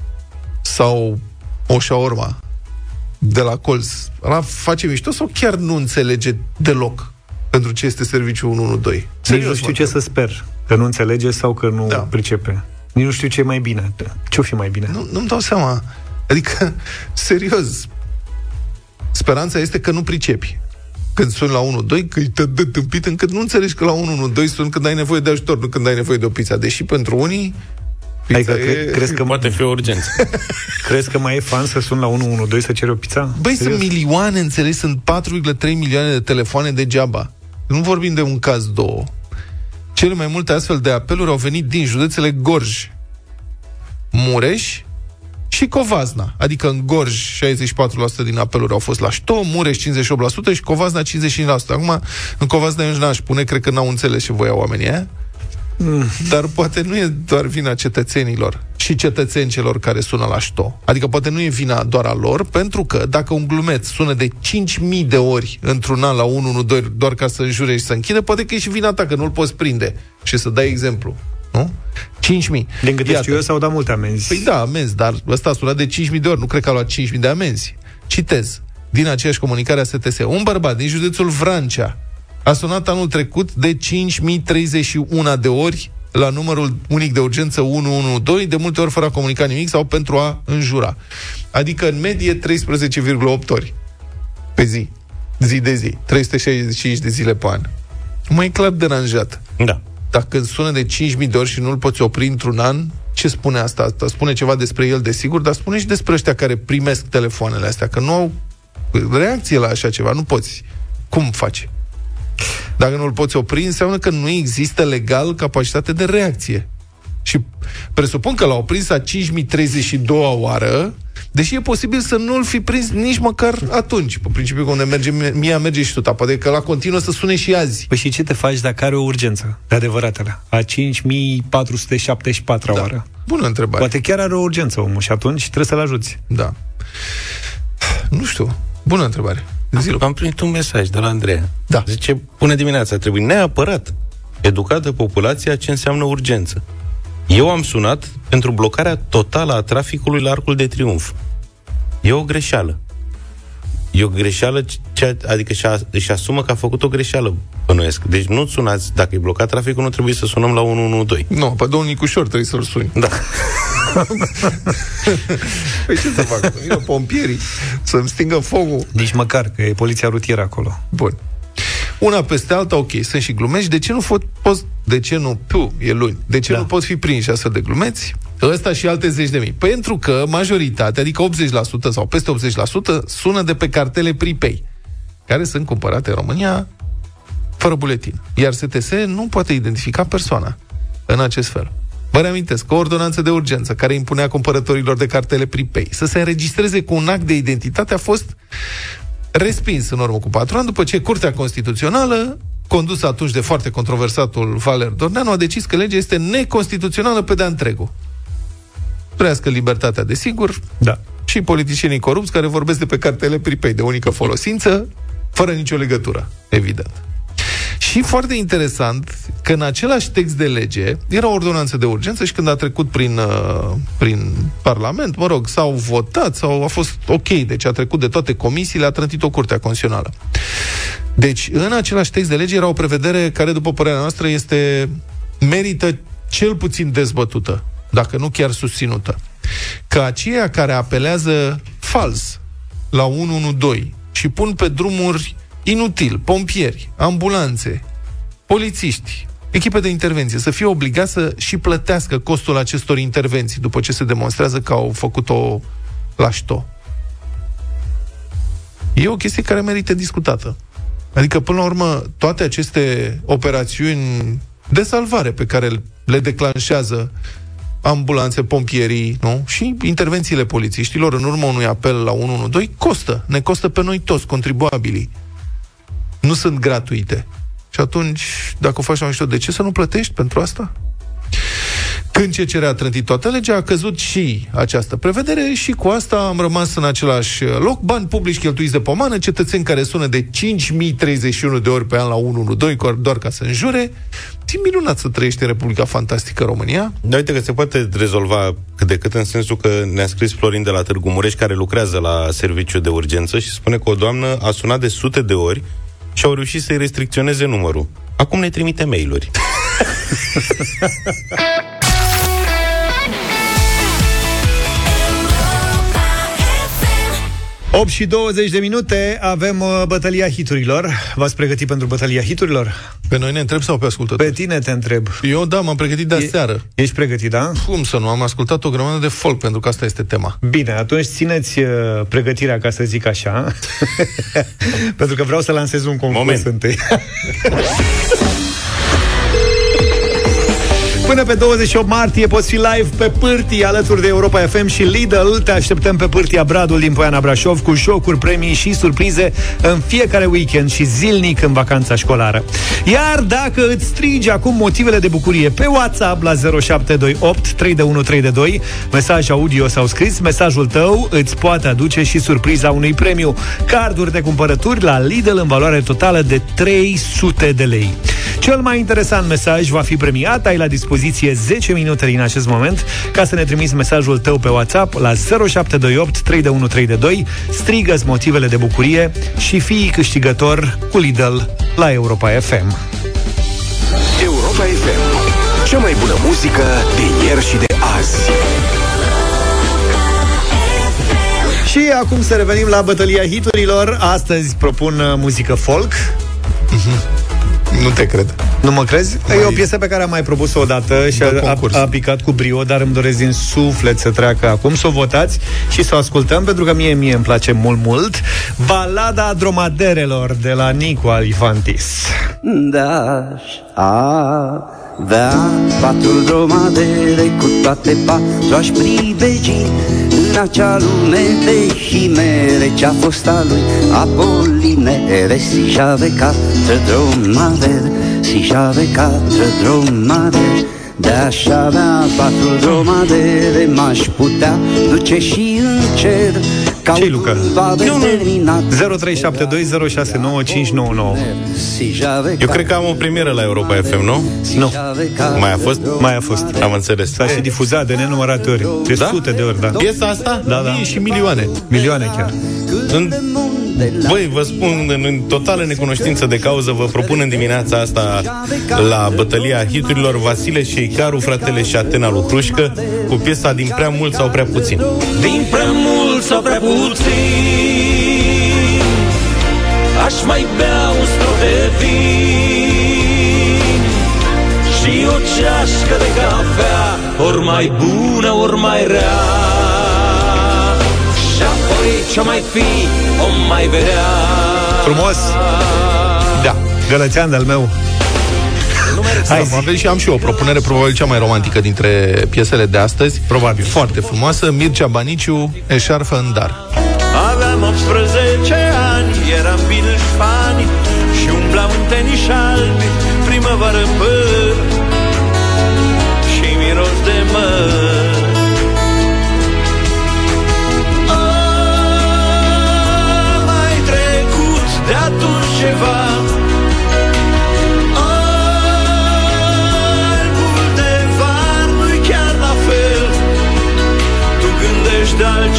sau o șaorma de la colț, ăla face mișto sau chiar nu înțelege deloc pentru ce este serviciul 112? Nici nu știu ce să sper. Că nu înțelege sau că nu da. pricepe. Nici nu știu ce e mai bine. Ce-o fi mai bine? Nu, nu-mi dau seama. Adică, serios, speranța este că nu pricepi. Când suni la 1-2, că te dă tâmpit încât nu înțelegi că la 1-1-2 suni când ai nevoie de ajutor, nu când ai nevoie de o pizza. Deși pentru unii Adică pizza cre- crezi că poate fi o urgență. crezi că mai e fan să sun la 112 să ceri o pizza? Băi, Serios? sunt milioane, înțelegi, sunt 4,3 milioane de telefoane degeaba. Nu vorbim de un caz, două. Cele mai multe astfel de apeluri au venit din județele Gorj, Mureș și Covazna. Adică în Gorj 64% din apeluri au fost la Șto, Mureș 58% și Covazna 55%. Acum, în Covazna eu n-aș pune, cred că n-au înțeles ce voia oamenii aia. Dar poate nu e doar vina cetățenilor și cetățeni celor care sună la șto. Adică poate nu e vina doar a lor, pentru că dacă un glumeț sună de 5.000 de ori într-un an la 112 doar ca să înjure și să închide, poate că e și vina ta, că nu-l poți prinde. Și să dai exemplu. Nu? 5.000. Din câte știu eu, s-au dat multe amenzi. Păi da, amenzi, dar ăsta a sunat de 5.000 de ori, nu cred că a luat 5.000 de amenzi. Citez, din aceeași comunicare a STS, un bărbat din județul Vrancea a sunat anul trecut de 5.031 de ori la numărul unic de urgență 112, de multe ori fără a comunica nimic sau pentru a înjura. Adică, în medie, 13,8 ori pe zi. Zi de zi. 365 de zile pe an. Mai e clar deranjat. Da. Dacă sună de 5.000 de ori și nu-l poți opri într-un an, ce spune asta? asta? Spune ceva despre el, desigur, dar spune și despre ăștia care primesc telefoanele astea, că nu au reacție la așa ceva, nu poți. Cum faci? Dacă nu-l poți opri, înseamnă că nu există legal capacitate de reacție. Și presupun că l-au prins a 5032 oară, deși e posibil să nu-l fi prins nici măcar atunci. Pe principiu, unde merge mie, merge și tuta. Poate că la continuă să sune și azi. Păi și ce te faci dacă are o urgență? De adevăratele. A 5474 da. oară. Bună întrebare. Poate chiar are o urgență omul și atunci trebuie să-l ajuți. Da. Nu știu. Bună întrebare. Zil. Am primit un mesaj de la Andreea. Da. Zice, bună dimineața, trebuie neapărat educată populația ce înseamnă urgență. Eu am sunat pentru blocarea totală a traficului la Arcul de Triunf. E o greșeală. E o greșeală, ce, adică și-a, își asumă că a făcut o greșeală, bănuiesc. Deci nu sunați, dacă e blocat traficul, nu trebuie să sunăm la 112. Nu, pe domnul Nicușor trebuie să-l suni. Da. păi ce să fac? Vină pompierii să-mi stingă focul. Nici măcar, că e poliția rutieră acolo. Bun. Una peste alta, ok, sunt și glumești. De ce nu pot, poți, de ce nu, pu, e luni, de ce da. nu pot fi prinși astfel de glumeți? Ăsta și alte zeci de mii. Pentru că majoritatea, adică 80% sau peste 80%, sună de pe cartele pripei, care sunt cumpărate în România fără buletin. Iar STS nu poate identifica persoana în acest fel. Vă reamintesc că o ordonanță de urgență care impunea cumpărătorilor de cartele pripei să se înregistreze cu un act de identitate a fost respins în urmă cu patru ani, după ce Curtea Constituțională, condusă atunci de foarte controversatul Valer Dorneanu, a decis că legea este neconstituțională pe de întregul. Trăiască libertatea, desigur, da. și politicienii corupți care vorbesc de pe cartele pripei de unică folosință, fără nicio legătură, evident. Și foarte interesant că în același text de lege era o ordonanță de urgență și când a trecut prin, uh, prin Parlament, mă rog, s-au votat sau a fost ok, deci a trecut de toate comisiile, a trântit-o Curtea Constituțională. Deci, în același text de lege era o prevedere care, după părerea noastră, este merită cel puțin dezbătută, dacă nu chiar susținută. Că aceia care apelează fals la 112 și pun pe drumuri inutil, pompieri, ambulanțe, polițiști, echipe de intervenție, să fie obligați să și plătească costul acestor intervenții după ce se demonstrează că au făcut-o la șto. E o chestie care merită discutată. Adică, până la urmă, toate aceste operațiuni de salvare pe care le declanșează ambulanțe, pompierii, nu? Și intervențiile polițiștilor în urma unui apel la 112 costă. Ne costă pe noi toți, contribuabilii nu sunt gratuite. Și atunci, dacă o faci la mișto, de ce să nu plătești pentru asta? Când CCR a trântit toată legea, a căzut și această prevedere și cu asta am rămas în același loc. Bani publici cheltuiți de pomană, cetățeni care sună de 5031 de ori pe an la 112 doar ca să înjure. Ți minunat să trăiești în Republica Fantastică România. Da, uite că se poate rezolva cât de cât în sensul că ne-a scris Florin de la Târgu Mureș, care lucrează la serviciu de urgență și spune că o doamnă a sunat de sute de ori și au reușit să-i restricționeze numărul. Acum ne trimite mail-uri. 8 și 20 de minute avem uh, bătălia hiturilor. V-ați pregătit pentru bătălia hiturilor? Pe noi ne întreb sau pe ascultători? Pe tine te întreb. Eu da, m-am pregătit de aseară. E, ești pregătit, da? Cum să nu? Am ascultat o grămadă de folk, pentru că asta este tema. Bine, atunci țineți uh, pregătirea, ca să zic așa. pentru că vreau să lansez un concurs Moment. întâi. Până pe 28 martie poți fi live pe Pârtii alături de Europa FM și Lidl. Te așteptăm pe Pârtia Bradul din Poiana Brașov cu jocuri, premii și surprize în fiecare weekend și zilnic în vacanța școlară. Iar dacă îți strigi acum motivele de bucurie pe WhatsApp la 0728 32132, mesaj audio sau scris, mesajul tău îți poate aduce și surpriza unui premiu. Carduri de cumpărături la Lidl în valoare totală de 300 de lei. Cel mai interesant mesaj va fi premiat, ai la dispoziție dispoziție 10 minute din acest moment ca să ne trimiți mesajul tău pe WhatsApp la 0728 32132, strigă motivele de bucurie și fii câștigător cu Lidl la Europa FM. Europa FM Cea mai bună muzică de ieri și de azi. Și acum să revenim la bătălia hiturilor. Astăzi propun uh, muzică folk. Nu te cred. Nu mă crezi? Mai... E o piesă pe care am mai propus-o odată și a, a, a picat cu brio, dar îmi doresc din suflet să treacă acum, să o votați și să o ascultăm, pentru că mie, mie îmi place mult, mult. Balada dromaderelor de la Nico Alifantis. Da, a avea patru dromadere cu toate patru aș privegi În acea lume de chimere ce-a fost a lui Apolinere Si j'avais quatre dromadaire Si j'avais quatre dromadaire de-aș avea patru dromadere M-aș putea duce și în cer ce Luca? 0372069599 Eu cred că am o premieră la Europa FM, nu? Nu. Mai a fost? Mai a fost. Am înțeles. S-a și difuzat de nenumărate ori. De Da? sute de ori, da. Piesa asta? Da, da. Mii și milioane. Milioane chiar. În... Băi, vă spun, în, în totală necunoștință de cauză, vă propun în dimineața asta la bătălia hiturilor Vasile și Icaru, fratele și Atena lui Hrușcă, cu piesa Din prea mult sau prea puțin. Din prea mult sau prea puțin Aș mai bea un strop de vin Și o ceașcă de cafea Ori mai bună, ori mai rea Și apoi ce mai fi, o mai vedea Frumos. Da. Gălățean de-al meu. Hai, avem și am și eu o propunere, probabil cea mai romantică dintre piesele de astăzi. Probabil. Foarte frumoasă, Mircea Baniciu, Eșarfă în dar. Aveam 18 ani, eram bine fani Și umblam în tenis albi, primăvară în păr Și miros de măr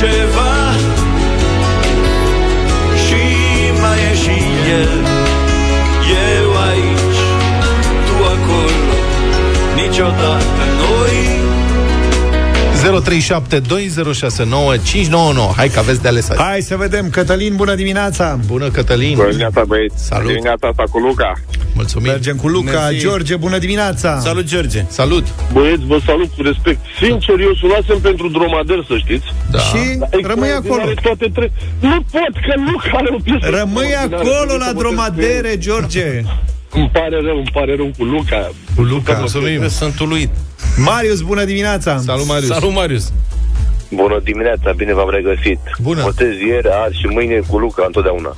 gândești de altceva și mai e și el Eu aici, tu acolo Niciodată noi 0372069599. Hai că aveți de ales azi. Hai să vedem. Cătălin, bună dimineața! Bună, Cătălin! Bună dimineața, băieți! Salut. Dimineața asta cu Luca. Mulțumim! Mergem cu Luca. Mersi. George, bună dimineața! Salut, George! Salut! Băieți, vă salut cu respect. Sincer, eu sunasem pentru dromader, să știți. Da. Și rămâi acolo. Extraordinare Toate tre- nu pot, că Luca are o piesă Rămâi extraordinară. acolo Trebuie la să mă dromadere, George. Îmi pare rău, îmi pare rău cu Luca. Cu Luca. Mulțumim! Sunt uluit! Marius, bună dimineața! Salut, Marius! Salut, Marius! Bună dimineața, bine v-am regăsit. Bună. Votez ieri, azi și mâine cu Luca întotdeauna.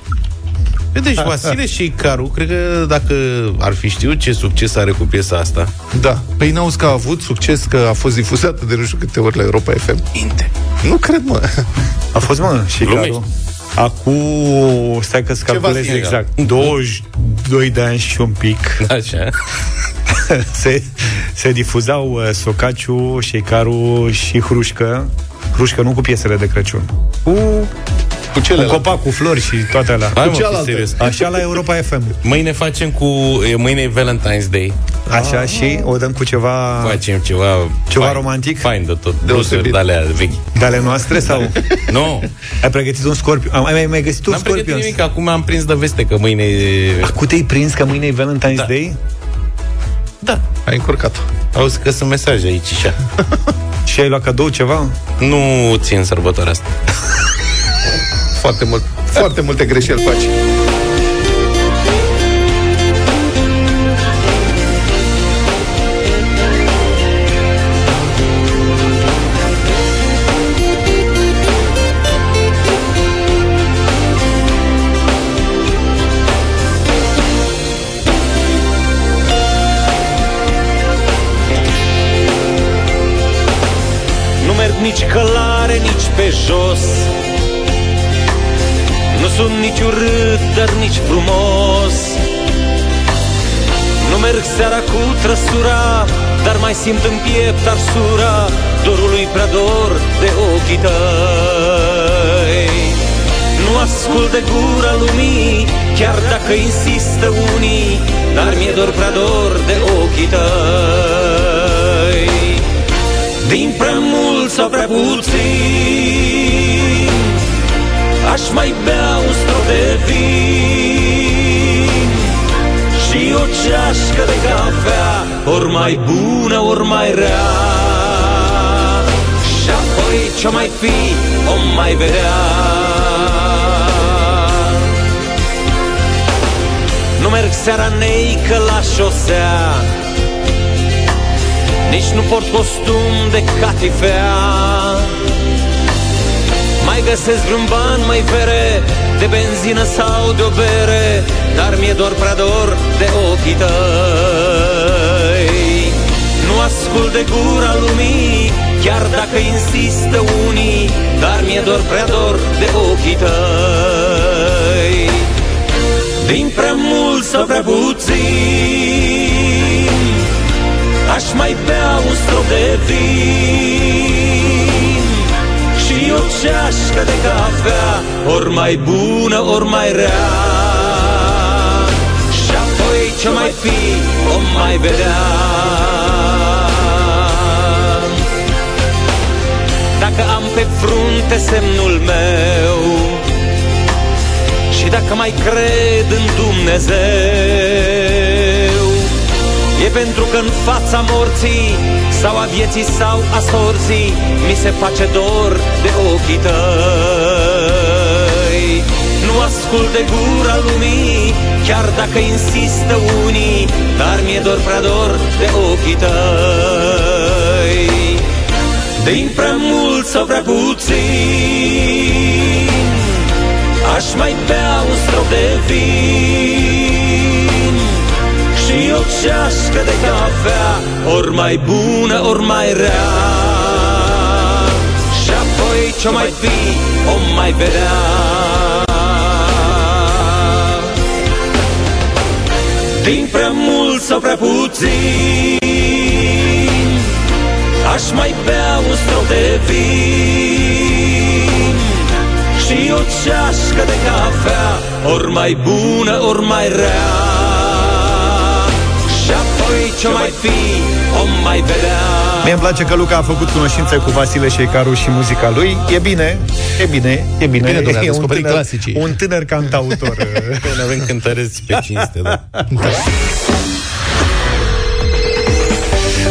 Deci Vasile și Icaru, cred că dacă ar fi știut ce succes are cu piesa asta, Da. Păi n-auzi că a avut succes, că a fost difuzată de nu știu câte ori la Europa FM. Inte. Nu cred, mă. A fost, mă, și Glumești. Caru. Acum, stai că-ți Ceva calculez zile, exact. 22 de ani și un pic. Așa. se, se difuzau uh, Socaciu, Șeicaru și Hrușcă. Hrușcă nu cu piesele de Crăciun. Cu, Cu cu celelalte. copac, cu flori și toate alea. Hai, mă, fi cealaltă. serios. Așa la Europa FM. Mâine facem cu... e, Mâine e Valentine's Day. Așa și o dăm cu ceva Facem ceva... Ceva fain, romantic? Fain de tot. Deosebit. Brusuri de alea vechi. de ale noastre sau Nu, ai pregătit un scorpion? Ai mai, mai găsit un n-am pregătit scorpion? nimic. Acum am prins de veste că mâine... e- Acum te-ai prins că mâine e Valentine's Da. Day? Da. Ai încurcat-o. Auzi că sunt mesaje aici și așa. Și ai luat cadou ceva? Nu țin sărbătoarea asta. Foarte, mult, foarte multe greșeli faci. Nu merg nici călare, nici pe jos Nu sunt nici urât, dar nici frumos. Nu merg seara cu trăsura Dar mai simt în piept arsura Dorului prea dor de ochii tăi. Nu ascult de gura lumii Chiar dacă insistă unii Dar mi-e dor prea dor de ochii tăi. Din prea mult sau prea puțin Aș mai bea un strop de vin Și o ceașcă de cafea Ori mai bună, ori mai rea. Și apoi ce mai fi, o mai vedea. Nu merg seara neică la șosea Nici nu port costum de catifea. Mai găsesc vreun ban, mai fere De benzină sau de o bere Dar mi-e doar prea dor de ochii tăi. Nu ascult de gura lumii Chiar dacă insistă unii Dar mi-e doar prea dor de ochii tăi. Din prea mult sau prea puțin Aș mai bea un strop de vin. Și o ceașcă de cafea Ori mai bună, ori mai rea. Și apoi ce mai fi, o mai vedea. Dacă am pe frunte semnul meu Și dacă mai cred în Dumnezeu E pentru că în fața morții Sau a vieții sau a sorții Mi se face dor de ochii tăi. Nu ascult de gura lumii Chiar dacă insistă unii Dar mi-e dor prea dor de ochii tăi. Din prea mult sau prea puțin Aș mai bea un strop de vin Și o ceașcă de cafea Ori mai bună, ori mai rea. Și apoi ce mai fi, o mai vedea. Din prea mult sau prea puțin Aș mai bea un strop de vin. Și o ceașcă de cafea Ori mai bună, ori mai rea Și apoi ce mai fi, o mai vedea Mie îmi place că Luca a făcut cunoștință cu Vasile Șeicaru și muzica lui. E bine, e bine, e bine. Bine, domnule, a e un descoperit tânăr, clasicii. un tânăr cantautor. Noi avem cântăreți pe cinste, da.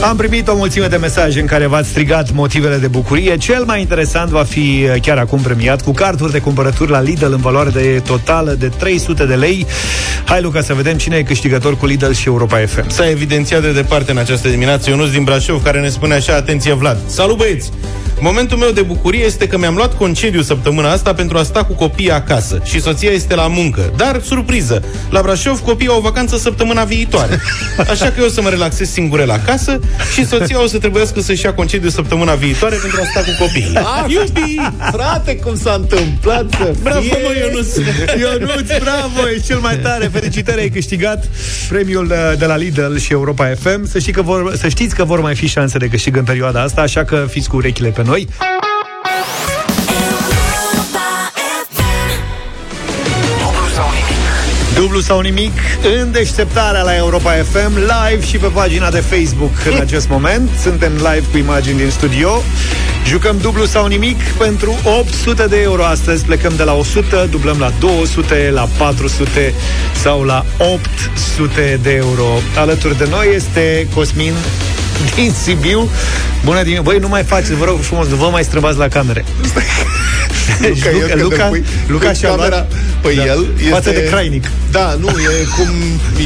Am primit o mulțime de mesaje în care v-ați strigat motivele de bucurie. Cel mai interesant va fi uh, chiar acum premiat cu carturi de cumpărături la Lidl în valoare de totală de 300 de lei. Hai, Luca, să vedem cine e câștigător cu Lidl și Europa FM. S-a evidențiat de departe în această dimineață Ionuț din Brașov, care ne spune așa, atenție Vlad. Salut băieți! Momentul meu de bucurie este că mi-am luat concediu săptămâna asta pentru a sta cu copiii acasă și soția este la muncă. Dar, surpriză, la Brașov copiii au o vacanță săptămâna viitoare. Așa că eu o să mă relaxez singure la casă și soția o să trebuiască să-și ia concediu săptămâna viitoare pentru a sta cu copiii. Ah, Iubi! Frate, cum s-a întâmplat să Bravo, fie? mă, Ionuț! Ionuț, bravo, e cel mai tare Felicitări, ai câștigat premiul uh, de la Lidl și Europa FM Să, știi că vor, să știți că vor mai fi șanse de câștig în perioada asta Așa că fiți cu urechile pe noi Dublu sau nimic în deșteptarea la Europa FM Live și pe pagina de Facebook în acest moment. Suntem live cu imagini din studio. Jucăm dublu sau nimic pentru 800 de euro astăzi. Plecăm de la 100, dublăm la 200, la 400 sau la 800 de euro. Alături de noi este Cosmin din Sibiu Bună dimineața, băi, nu mai faceți, vă rog frumos, nu vă mai străbați la camere Deci Luca, eu Luca, când Luca, îl pui- Luca pui și-a camera luat pe da, el este... Față de Crainic Da, nu, e cum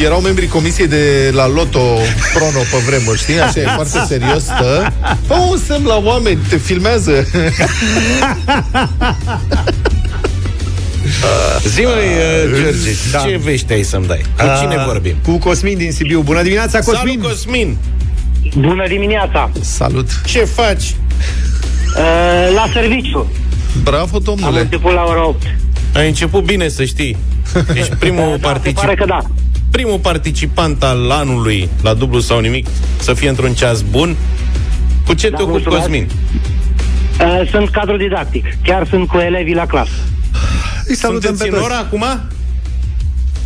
erau membrii comisiei de la Loto Prono pe vremuri, știi? Așa e foarte serios, stă. Fă un semn la oameni, te filmează. Zi mă, uh, George, Da. ce vești ai să-mi dai? Cu cine Ah, vorbim? Cu Cosmin din Sibiu Bună dimineața, Cosmin Salut, Cosmin! Bună dimineața! Salut! Ce faci? Uh, la serviciu. Bravo, Am domnule! început la ora 8. Ai început bine, să știi. Ești primul, Da, se particip... pare că da. primul participant al anului la dublu sau nimic să fie într-un ceas bun. Cu ce Da, te ocupi, mulțumesc. Cosmin? Uh, sunt cadru didactic. Chiar sunt cu elevii la clasă. Îi salutăm Sunteți pe în toți. ora acum?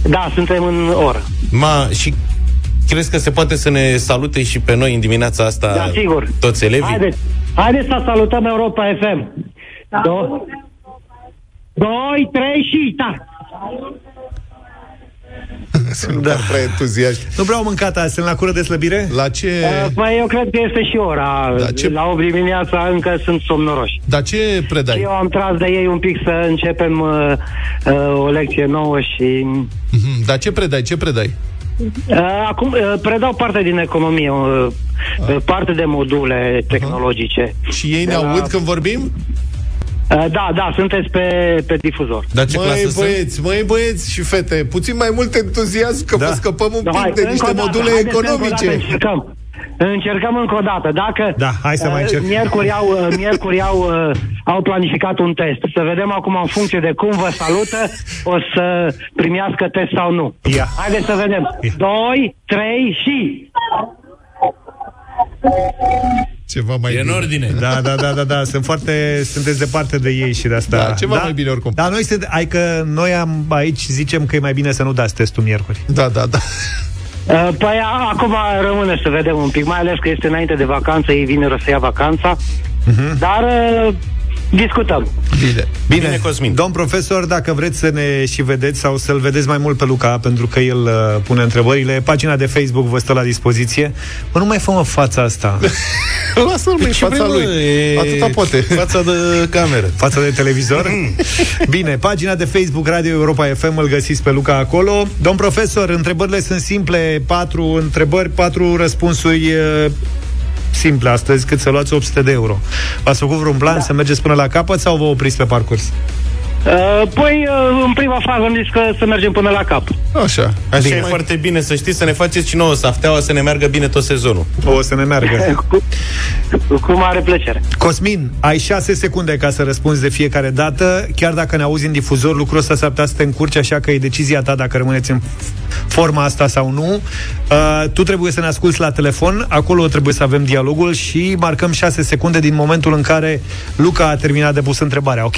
Da, suntem în oră. Ma, și crezi că se poate să ne salute și pe noi în dimineața asta Da, sigur. toți elevii? Haideți, Haideți să salutăm Europa FM. Da. Do- doi, trei și ta. Sunt da. prea entuziaști. Nu prea au mâncat azi, sunt la cură de slăbire? La ce... Uh, Păi eu cred că este și ora. Da, ce- La 8 dimineața încă sunt somnoroși. Dar ce predai? Eu am tras de ei un pic să începem uh, uh, o lecție nouă și... Mhm, Dar ce predai? Ce predai? Uh, acum uh, predau parte din economie, uh, uh, parte de module tehnologice. Și ei ne De la- aud când vorbim? Uh, da, da, sunteți pe, pe difuzor. Dar ce măi clasă băieți, măi băieți și fete, puțin mai mult entuziasm că da. vă scăpăm un Da, pic hai, de încă niște o dată, module haideți că încă o economice. dată Încercăm. Încercăm încă o dată. Dacă Da, hai să mai uh, încerc. miercuri, au, uh, miercuri au, uh, au planificat un test. Să vedem acum în funcție de cum vă salută o să primească test sau nu. Ia. Haideți să vedem. Doi, trei și... Ceva mai E în bine. ordine. Da, da, da, da, da, sunt foarte, sunteți departe de ei și de asta. Da, ceva mai bine oricum. Dar noi, sunt, ai că noi am, aici zicem că e mai bine să nu dați testul miercuri. Da, da, da. Uh, Păi a- acum rămâne să vedem un pic, mai ales că este înainte de vacanță, ei vineri o să ia vacanța, dar uh, discutăm. Bine. Bine, Bine, Cosmin. Domn profesor, dacă vreți să ne și vedeți sau să-l vedeți mai mult pe Luca, pentru că el uh, pune întrebările, pagina de Facebook vă stă la dispoziție. Mă, nu mai fă mă fața asta. Lasă-l mai Ce fața vrei, lui. mă, e Atâta poate. Fața de cameră. Fața de televizor? Bine, pagina de Facebook Radio Europa FM îl găsiți pe Luca acolo. Domn profesor, întrebările sunt simple, patru întrebări, patru răspunsuri uh, simple astăzi, cât să luați 800 de euro. V-ați făcut vreun plan da. să mergeți până la capăt sau vă opriți pe parcurs? Uh, Păi, uh, în prima fază am zis că să mergem până la cap. Așa. Așa Bine. e foarte bine să știți, să ne faceți și nouă safteaua să ne meargă bine tot sezonul. O să ne meargă. cu, cu mare plăcere. Cosmin, ai 6 secunde ca să răspunzi de fiecare dată. Chiar dacă ne auzi în difuzor, lucrul ăsta s-ar putea să te încurci, așa că e decizia ta dacă rămâneți în forma asta sau nu. Uh, tu trebuie să ne asculți la telefon, acolo trebuie să avem dialogul și marcăm 6 secunde din momentul în care Luca a terminat de pus întrebarea, ok?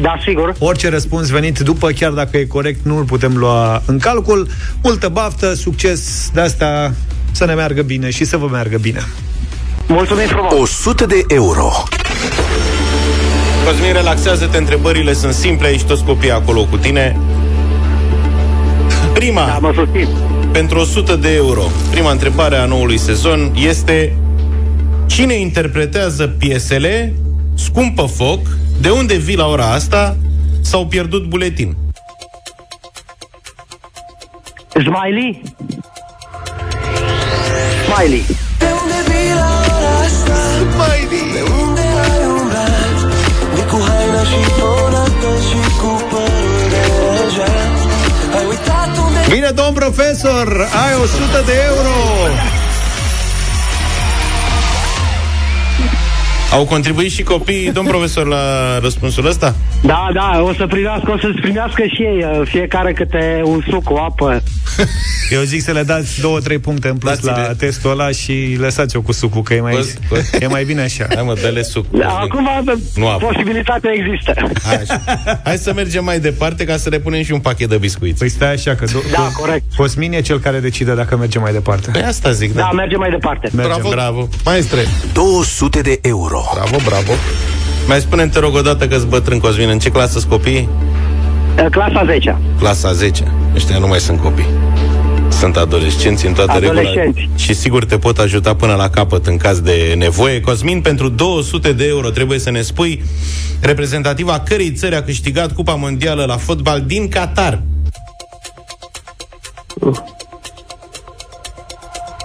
Da, sigur. Orice răspuns venit după, chiar dacă e corect, nu îl putem lua în calcul. Multă baftă, succes de asta să ne meargă bine și să vă meargă bine. Mulțumim frumos. 100 de euro. Cosmin, relaxează-te, întrebările sunt simple, aici toți copiii acolo cu tine. Prima, Da, mă susțin. pentru 100 de euro, prima întrebare a noului sezon este Cine interpretează piesele Scumpă foc, de unde vii la ora asta, s-au pierdut buletin? Smiley? Smiley. Bine, domn profesor, ai 100 de euro! Au contribuit și copiii, domn profesor, la răspunsul ăsta? Da, da, o să primească, o să-ți primească și ei, uh, fiecare câte un suc, o apă. Eu zic să le dați 2-3 puncte în plus Dați-le. la testul ăla și lăsați-o cu sucul, că e mai, Bă, bă. e mai bine așa. Hai mă, dă-le suc. Da, acum Nu apă. posibilitatea există. Hai, așa. Hai să mergem mai departe ca să le punem și un pachet de biscuiți. Păi stai așa, că do- Da, corect. Cosmin e cel care decide dacă merge mai departe. Păi asta zic, da. Da, mergem mai departe. Mergem. Bravo. Bravo. Maestre. 200 de euro. Bravo, bravo. Mai spune te rog o dată că-s bătrân, Cosmin, în ce clasă sunt copii? Uh, Clasa 10 Clasa 10. Ăștia nu mai sunt copii. Sunt adolescenți în toată regula Adolescenți. și sigur te pot ajuta până la capăt în caz de nevoie. Cosmin, pentru 200 de euro trebuie să ne spui reprezentativa cărei țări a câștigat Cupa Mondială la fotbal din Qatar.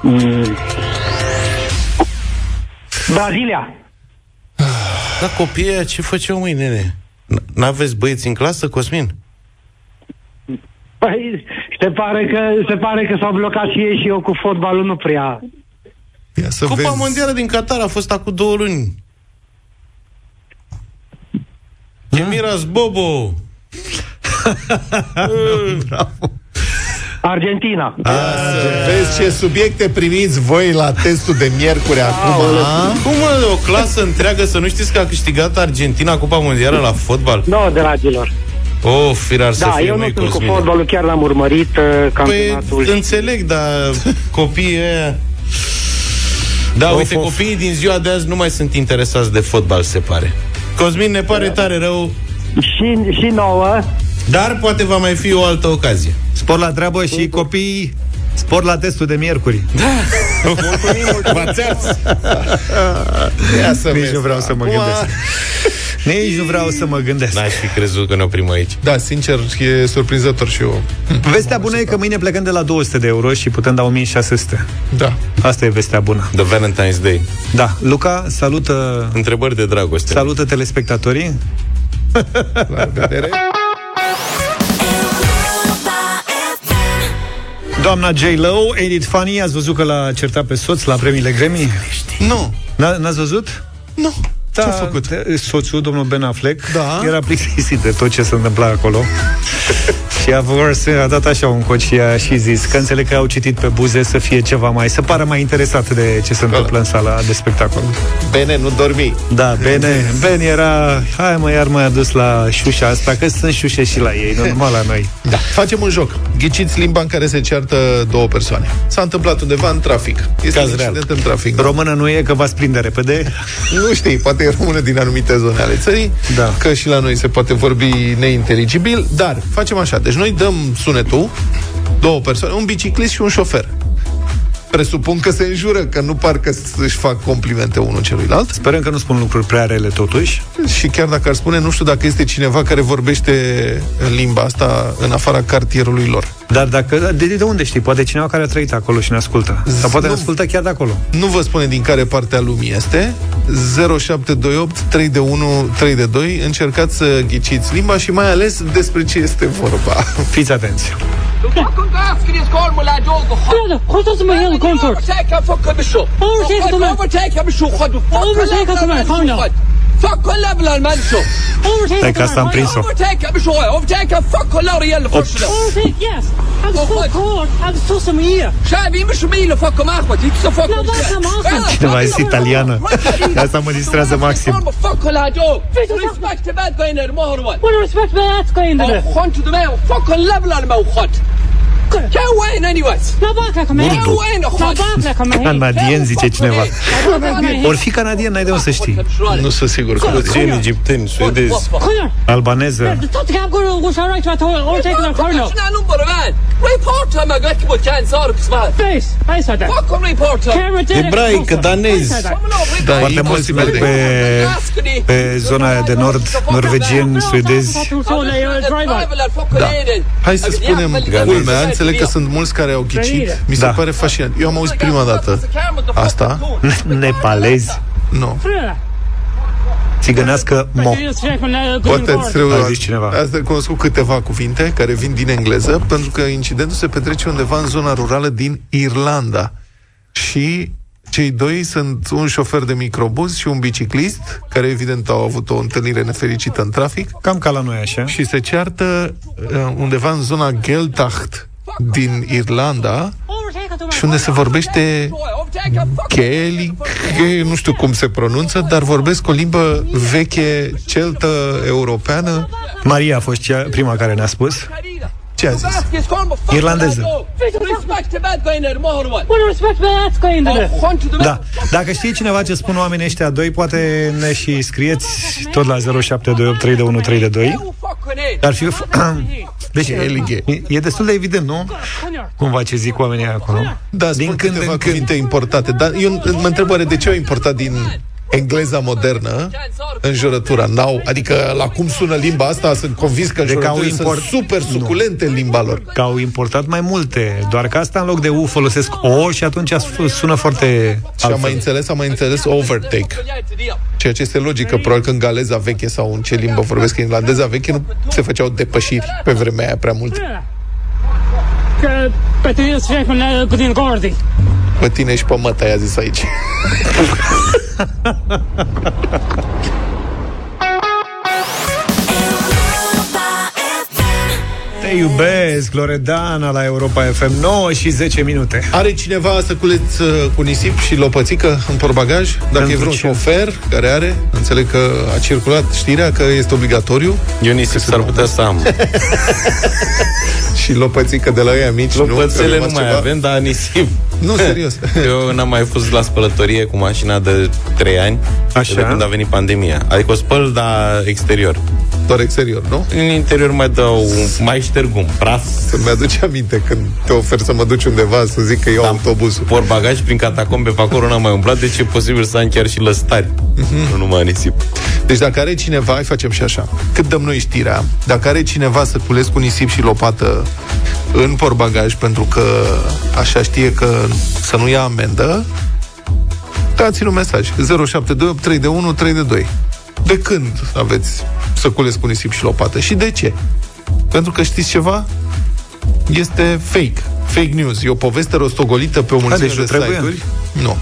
Mm. Brazilia. Da, copiii ăia ce făceau mâine, nene? N- N-aveți băieți în clasă, Cosmin? Păi, se pare că, se pare că s-au blocat și ei și eu cu fotbalul nu prea. Ia să Cupa vezi. Mondială din Qatar a fost acum două luni. Emiras Bobo! Argentina. Ia să vezi ce subiecte primiți voi la testul de miercuri acum. a? Cum mă, o clasă întreagă să nu știți că a câștigat Argentina Cupa Mondială la fotbal? Nu, dragilor. Oh, firar să Da, fie, eu nu măi, sunt cu Cosmine. fotbalul, chiar l-am urmărit uh, Păi, campionatul. înțeleg, dar copiii ăia... Da, Of, uite, of. copiii din ziua de azi nu mai sunt interesați de fotbal, se pare. Cosmin, ne pare tare rău. Și, și nouă. Dar poate va mai fi o altă ocazie. Spor la treabă și copiii spor la testul de miercuri. V-ați ars. Ia să Nici vezi. nu vreau să mă Acum- gândesc. Nici nu vreau să mă gândesc. N-aș fi crezut că ne oprim aici. Da, sincer, e surprinzător și eu. Vestea bună e că mâine plecăm de la 200 de euro și putem da 1600. Da. Asta e vestea bună. The Valentine's Day. Da. Luca, salută, Întrebări de dragoste. salută telespectatorii. La vedere. Doamna J-Lo, Ain't It Funny, ați văzut că l-a certat pe soț la premiile Grammy? Nu. N- N-ați văzut? Nu. Da, Ce-a făcut? de- Soțul, domnul Ben Affleck, Da. era plictisit de tot ce se întâmpla acolo. și a, făcut, a dat așa un coci și a și zis că înțeleg că au citit pe buze să fie ceva mai, să pară mai interesat de ce se întâmplă în sala de spectacol. Bine, nu dormi. Da, Bene, Ben era, hai mă, iar m-a adus la șușa asta, că sunt șușe și la ei, nu numai la noi. Da. Facem un joc. Ghiciți limba în care se ceartă două persoane. S-a întâmplat undeva în trafic. Este Caz un real. incident în trafic. Română nu e, că v-ați prinde repede. Nu știi, poate e română din anumite zone ale țării, Da. că și la noi se poate vorbi neinteligibil, dar facem așa. Deci noi dăm sunetul, două persoane, un biciclist și un șofer. Presupun că se înjură, că nu par că își fac complimente unul celuilalt. Sperăm că nu spun lucruri prea rele totuși. Și chiar dacă ar spune, nu știu dacă este cineva care vorbește limba asta în afara cartierului lor. Dar dacă, de, de unde știi? Poate cineva care a trăit acolo și ne ascultă. Sau poate ne Nu. ascultă chiar de acolo. Nu vă spune din care parte a lumii este 0728 3 de 1 3 de 2 Încercați să ghiciți limba și mai ales despre ce este vorba Fiți atenți خودت فقط کن کار اسکری اسکول مولر من فوتاک یاب Fuck, kolla på alla människor! Tänkte han prins och... Tänka på så, och tänka fuck, kolla vad det gäller först. Yes, I'm so cold, I'm so som er. Șabi, mi smilo, fuck, om ahmad. Cineva este italiană. Asta mă distrează maxim. Fuck, kolla, do! Respect, bad, gå in i det, må ha det. Respect, bad, gå in i det. Och skönt du med, fuck, kolla på. Hawaiian anyways. Hawaiian Canadien, zice cineva. Or fi canadien, n-ai de unde să știi. Nu sunt sigur. Călățeni, egipteni, Suedez, Albaneză. Ebraică, danez. Da, Foarte mulți merg pe, pe zona aia de nord, norvegieni, suedezi. Da. Hai să spunem culmea, înțeleg că sunt mulți care au ghicit. Mi se Da. pare fascinant. Eu am auzit prima dată asta. Nepalezi. Nu. Țigănească mo. Poate îți trebuie A zis cineva. Asta cunoscut câteva cuvinte care vin din engleză Pentru că incidentul se petrece undeva în zona rurală din Irlanda. Și cei doi sunt un șofer de microbuz și un biciclist Care evident au avut o întâlnire nefericită în trafic. Cam ca la noi așa. și se ceartă uh, undeva în zona Geltacht din Irlanda și unde se vorbește Gaelic, nu știu cum se pronunță, dar vorbesc o limbă veche, celtă, europeană. Maria a fost cea, prima care ne-a spus. Ce a zis? Irlandeză. Respect the bad guy in there, more one. What respect for that guy in there? Oh, hunt to the Da. Dacă știi cineva ce spun oamenii ăștia doi, poate ne și scrieți tot la 0728 321 Ar fi... Deci, e, e destul de evident, nu? Cumva ce zic oamenii acolo. Da, spun Din când câteva în când. cuvinte importate, dar eu mă întreb oare de ce au importat din engleza modernă înjurătura. N-au, adică la cum sună limba asta, sunt convins că De că au înjurăturile import- sunt super suculente în limba lor. Că au importat mai multe, doar că asta în loc de U folosesc O și atunci sună foarte Și am mai altfel. înțeles, am mai înțeles overtake. Ceea ce este logic, că probabil că în galeza veche sau în ce limbă vorbesc în irlandeza veche nu se făceau depășiri pe vremea aia prea mult. But the respect for that good in Gordy. Pe tine și pe măta, i-a zis aici. Te iubesc, Loredana la Europa FM 9 și 10 minute. Are cineva săculeț uh, cu nisip și lopățică în portbagaj? Dacă Pentru e vreun ce? șofer care are, înțeleg că a circulat știrea că este obligatoriu. Eu nisip s-ar putea să am. și lopățică de la ei mici, Lopățele nu? nu, mai avem, dar nisip. Nu, serios. Eu n-am mai fost la spălătorie cu mașina de 3 ani, Așa. de când a venit pandemia. Adică o spăl, dar exterior. Doar exterior, nu? În interior mai dau, mai șterg un praf. Să-mi aduce aminte când te ofer să mă duci undeva să zic că iau autobuzul. Por bagaj prin catacombe pe acolo n-am mai umblat, deci e posibil să am chiar și lăstari. Nu numai nisip. Deci dacă are cineva, hai facem și așa. Cât dăm noi știrea, dacă are cineva să culesc cu nisip și lopată în portbagaj pentru că așa știe că să nu ia amendă, dați-l un mesaj. 0728 3 de 1 3 de 2. De când aveți să culesc cu nisip și lopată? Și de ce? Pentru că știți ceva? Este fake. Fake news. E o poveste rostogolită pe o mulțime deci de nu trebuie? site-uri. Nu.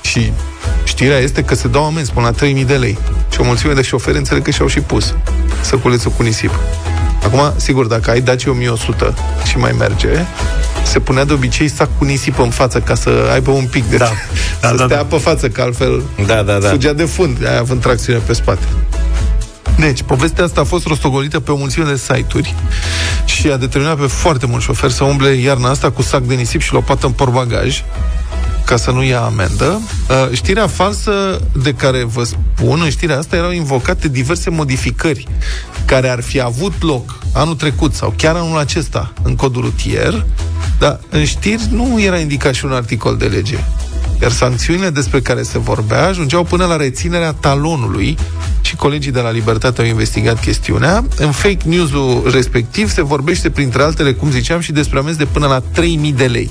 Și știrea este că se dau amenzi până la 3000 de lei. Și o mulțime de șoferi înțeleg că și-au și pus să culețul cu nisip. Acum, sigur, dacă ai Dacia 1100 și mai merge, se punea de obicei sac cu nisip în față ca să aibă un pic de... Da, da, să da, stea da. pe față, că altfel Da, da, da. fugea de fund, aia având tracțiune pe spate. Deci, povestea asta a fost rostogolită pe o mulțime de site-uri și a determinat pe foarte mulți șoferi să umble iarna asta cu sac de nisip și lopată în portbagaj ca să nu ia amendă. Uh, știrea falsă de care vă spun, în știrea asta erau invocate diverse modificări care ar fi avut loc anul trecut sau chiar anul acesta în codul rutier, dar în știri nu era indicat și un articol de lege. Iar sancțiunile despre care se vorbea ajungeau până la reținerea talonului și colegii de la Libertate au investigat chestiunea. În fake news-ul respectiv se vorbește, printre altele, cum ziceam, și despre amenzi de până la 3000 de lei.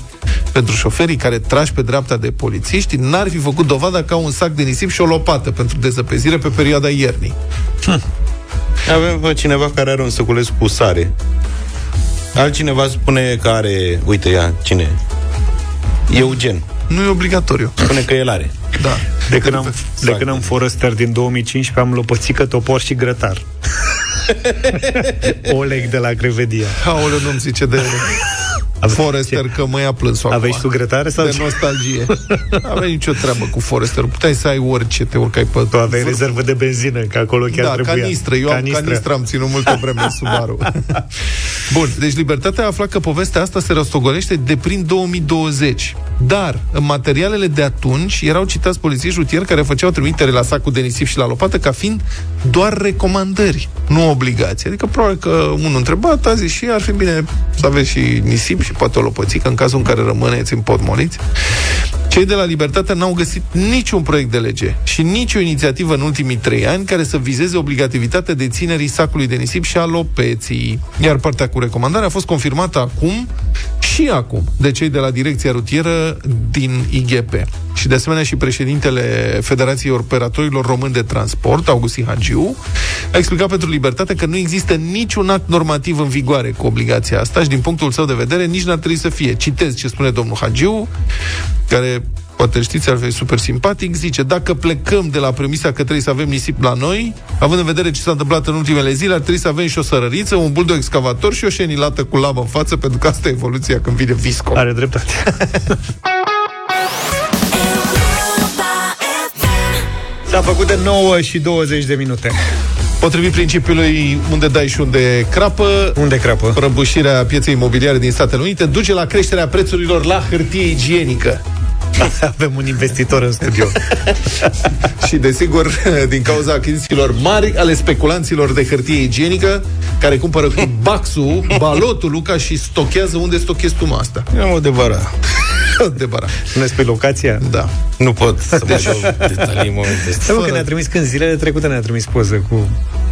Pentru șoferii care trași pe dreapta de polițiști, n-ar fi făcut dovada ca un sac de nisip și o lopată pentru dezăpezire pe perioada iernii. Avem bă, cineva care are un săculeț cu sare. Altcineva spune că are... Uite, ia, cine? Eugen. Nu e obligatoriu. Spune că el are. Da. De când am, de când am Forester din 2015 am lopățică, topor și grătar. Oleg de la Crevedia. Aoleu, nu-mi zice de Forester că mă ia plânsul Aveai acum. și tu grătare sau De ce? nostalgie. Aveai nicio treabă cu Forester. Puteai să ai orice, te urcai pe... Tu aveai rezervă de benzină, că acolo chiar da, trebuia. canistră. Eu canistră. am canistră, am ținut multă vreme în Subaru. Bun, deci Libertatea a aflat că povestea asta se rostogolește de prin 2020. Dar, în materialele de atunci, erau citați polițiști rutieri care făceau trimitere la sacul de nisip și la lopată ca fiind doar recomandări, nu obligații. Adică, probabil că unul întrebat a zis și ar fi bine să aveți și nisip și poate o lopățică în cazul în care rămâneți împotmoliți. Cei de la Libertate n-au găsit niciun proiect de lege și nicio inițiativă în ultimii trei ani care să vizeze obligativitatea deținerii sacului de nisip și a lopeții. Iar partea cu recomandarea a fost confirmată acum și acum de cei de la Direcția Rutieră din IGP. Și de asemenea și președintele Federației Operatorilor Români de Transport, Augustin Hagiu, a explicat pentru Libertate că nu există niciun act normativ în vigoare cu obligația asta și din punctul său de vedere nici n-ar trebui să fie. Citez ce spune domnul Hagiu, care poate știți, ar fi super simpatic, zice, dacă plecăm de la premisa că trebuie să avem nisip la noi, având în vedere ce s-a întâmplat în ultimele zile, ar trebui să avem și o sărăriță, un buldo excavator și o șenilată cu lamă în față, pentru că asta e evoluția când vine visco. Are dreptate. S-a făcut de 9 și 20 de minute. Potrivit principiului unde dai și unde crapă, unde crapă? prăbușirea pieței imobiliare din Statele Unite duce la creșterea prețurilor la hârtie igienică. Avem un investitor în studio. și desigur, din cauza achizițiilor mari ale speculanților de hârtie igienică, care cumpără cu baxul, balotul, ca și stochează unde stochezi tu mă asta. Eu am o devara. Debara. Spuneți pe locația? Da. Nu pot să mă dau detalii în momentul ăsta. Stai mă, că ne-a trimis când zilele trecute ne-a trimis poză cu...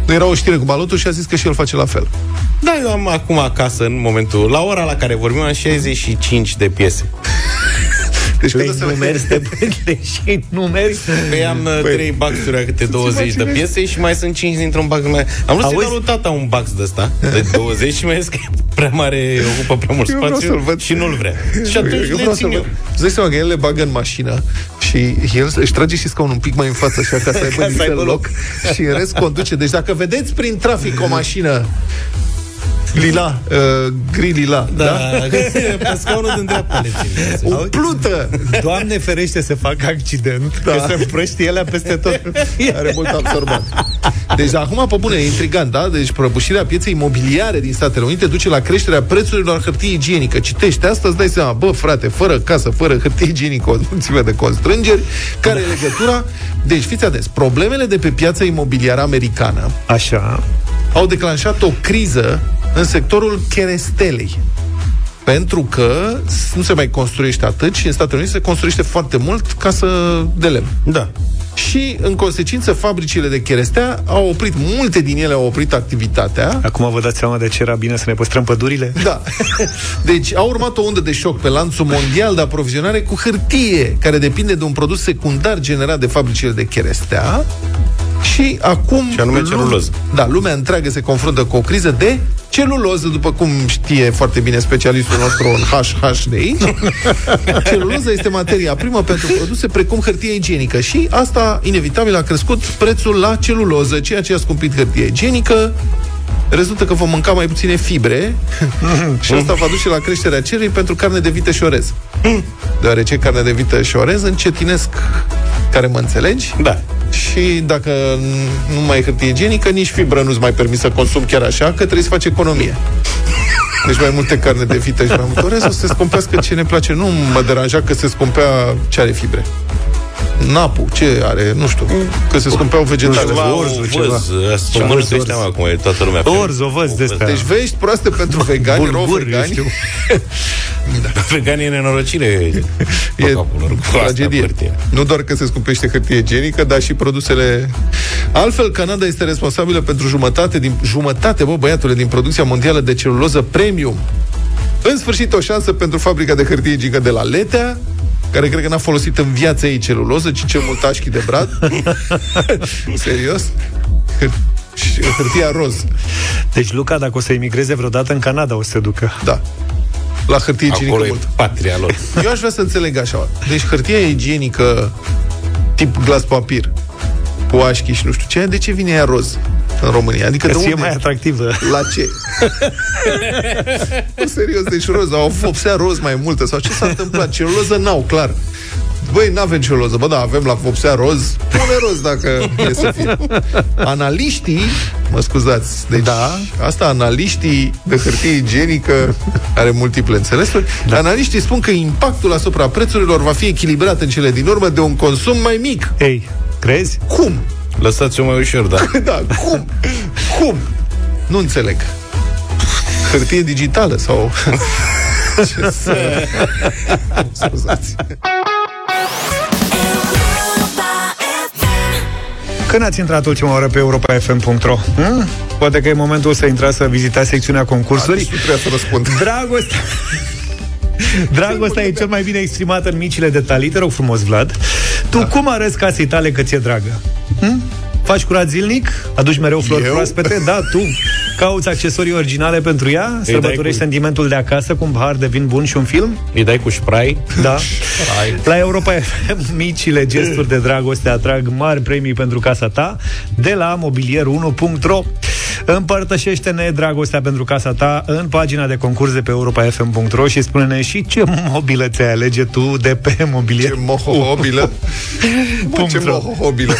Era o știre cu balotul și a zis că și el face la fel. Da, eu am acum acasă, în momentul, la ora la care vorbim, am 65 de piese. Deci le numeri stepele și numeri. Păi am păi, 3 baxuri câte 20 de piese și mai sunt 5 dintr-un bax. Mai... Am vrut să-i dau lui tata un bax de ăsta, de 20 și mi-a zis că e prea mare, ocupă prea mult Eu vreau spațiu să-l văd. și nu-l vrea. Și atunci eu le vreau țin să eu. Îți dai seama că el le bagă în mașină și el își trage și scaunul un pic mai în față, așa ca să aibă să aibă niște loc și în rest conduce. Deci dacă vedeți prin trafic o mașină Lila, uh, gri lila. Da, da? pe scaunul din dreapta le țin. Umplută! Doamne ferește să fac accident, da. că se împrăștie ele peste tot. Are mult absorbant. Deci, acum, pe bune, e intrigant, da? Deci, prăbușirea pieței imobiliare din Statele Unite duce la creșterea prețurilor hârtie igienică. Citește asta, îți dai seama, bă, frate, fără casă, fără hârtie igienică, o mulțime de constrângeri, care e legătura? Deci, fiți atenți, problemele de pe piața imobiliară americană Așa. Au declanșat o criză în sectorul cherestelei. Pentru că nu se mai construiește atât și în Statele Unite se construiește foarte mult casă de lemn. Da. Și, în consecință, fabricile de cherestea au oprit, multe din ele au oprit activitatea. Acum vă dați seama de ce era bine să ne păstrăm pădurile? Da. Deci a urmat o undă de șoc pe lanțul mondial de aprovizionare cu hârtie, care depinde de un produs secundar generat de fabricile de cherestea. Și acum... Și anume celuloză. Da, lumea întreagă se confruntă cu o criză de celuloză, după cum știe foarte bine specialistul nostru în HH de aici. Celuloză este materia primă pentru produse precum hârtie igienică și asta, inevitabil, a crescut prețul la celuloză, ceea ce a scumpit hârtie igienică, rezultă că vom mânca mai puține fibre și asta va duce la creșterea cererii pentru carne de vită și orez. Deoarece carne de vită și orez încetinesc care mă înțelegi? Da. Și dacă nu mai e hârtie igienică, nici fibră nu-ți mai permis să consumi chiar așa, că trebuie să faci economie. Deci mai multe carne de vită și mai multe orez, o să se scumpească ce ne place. Nu mă deranja că se scumpea ce are fibre. Napul, ce are, nu știu, că se scumpeau vegetale. Ceva, Orzul, o văz, ce mănâncă ăștia, mă, acum, e toată lumea. Orz, o văz de astea. Deci vești proaste pentru vegani, rău Bulgur, vegani. știu. Veganii e nenorocire. E tragedie. Nu doar că se scumpește hârtie igienică, dar și produsele... Altfel, Canada este responsabilă pentru jumătate, din, jumătate, bă, băiatule, din producția mondială de celuloză premium. În sfârșit, o șansă pentru fabrica de hârtie igienică de la Letea, care cred că n-a folosit în viața ei celuloză, ci cel mult așchi de brad. Serios? Hâr- și hârtia roz. Deci Luca, dacă o să emigreze vreodată în Canada, o să se ducă. Da. La hârtie igienică Acolo e mult. patria lor. Eu aș vrea să înțeleg așa. Deci hârtia igienică tip glas papir cu așchi și nu știu ce, de ce vine ea roz în România? Adică Că de ție unde? mai atractivă. La ce? Nu, serios, deci roz, au vopsea roz mai multă sau ce s-a întâmplat? Celuloză n-au, clar. Băi, n-avem celuloză. Bă, da, avem la vopsea roz. Pune roz dacă e să fie. Analiștii, mă scuzați, deci da. asta analiștii de hârtie igienică are multiple înțelesuri. Da. Analiștii spun că impactul asupra prețurilor va fi echilibrat în cele din urmă de un consum mai mic. Ei, crezi? Cum? Lăsați-o mai ușor, da. Da, cum? Cum? Nu înțeleg. Hârtie digitală sau... Ce să... Scuzați. Când ați intrat ultima oară pe europa.fm.ro? Hmm? Poate că e momentul să intrați să vizitați secțiunea concursuri. Nu trebuie să răspund. Dragostea... Dragostea e cel mai bine exprimată în micile detalii. Te rog frumos, Vlad. Tu da. cum arăți casei tale că ți-e dragă? Hm? Faci curat zilnic? Aduci mereu flori Eu? proaspete? Da, tu. Cauți accesorii originale pentru ea? Sărbătorești cu- sentimentul de acasă cu un pahar de vin bun și un film? Îi dai cu spray? Da. La Europa FM, micile gesturi de dragoste atrag mari premii pentru casa ta de la mobilier1.ro. Împărtășește-ne dragostea pentru casa ta în pagina de concurs de pe europafm.ro și spune-ne și ce mobilă ți-ai alege tu de pe mobilier. Ce mohohobilă. Bă, ce mohohobilă.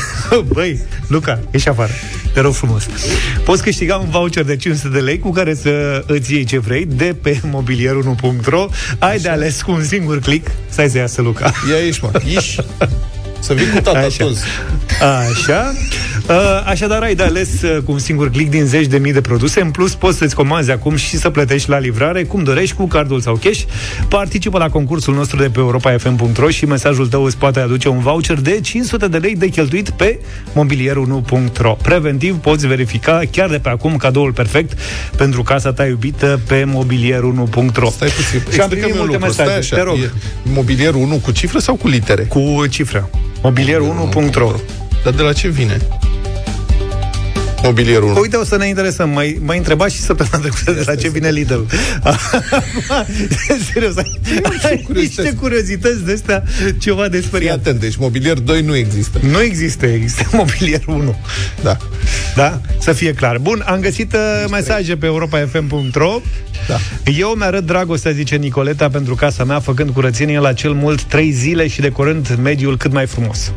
Băi, Luca, ieși afară. Te rog frumos. Poți câștiga un voucher de 500 de lei cu care să îți iei ce vrei de pe mobilier1.ro. Ai de ales cu un singur click. Stai să iasă Luca. Ia ieși, mă. Ieși. Să vii cu tata Așa. toți. Așa. Uh, Așadar, ai de ales uh, cu un singur click din zeci de mii de produse. În plus, poți să-ți comanzi acum și să plătești la livrare, cum dorești, cu cardul sau cash. Participă la concursul nostru de pe europa.fm.ro și mesajul tău îți poate aduce un voucher de 500 de lei de cheltuit pe mobilierul1.ro. Preventiv, poți verifica chiar de pe acum cadoul perfect pentru casa ta iubită pe mobilierul1.ro. Stai puțin. Și am Explică-mi primit un multe lucru. Stai mesaje. așa. Te rog. E mobilierul 1 cu cifră sau cu litere? Cu cifră. Mobilierul1.ro Dar de la ce vine? Mobilierul 1. Uite, o să ne interesăm. Mai, mai întrebat și săptămâna trecută de la ce vine Lidl. Serios, ai, ai niște curiozități de astea, ceva de Fii speriat. atent, deci mobilier 2 nu există. Nu există, există mobilier 1. Da. Da? Să fie clar. Bun, am găsit uh, mesaje pe europafm.ro Da. Eu mi-arăt dragostea, zice Nicoleta, pentru casa mea, făcând curățenie la cel mult 3 zile și decorând mediul cât mai frumos.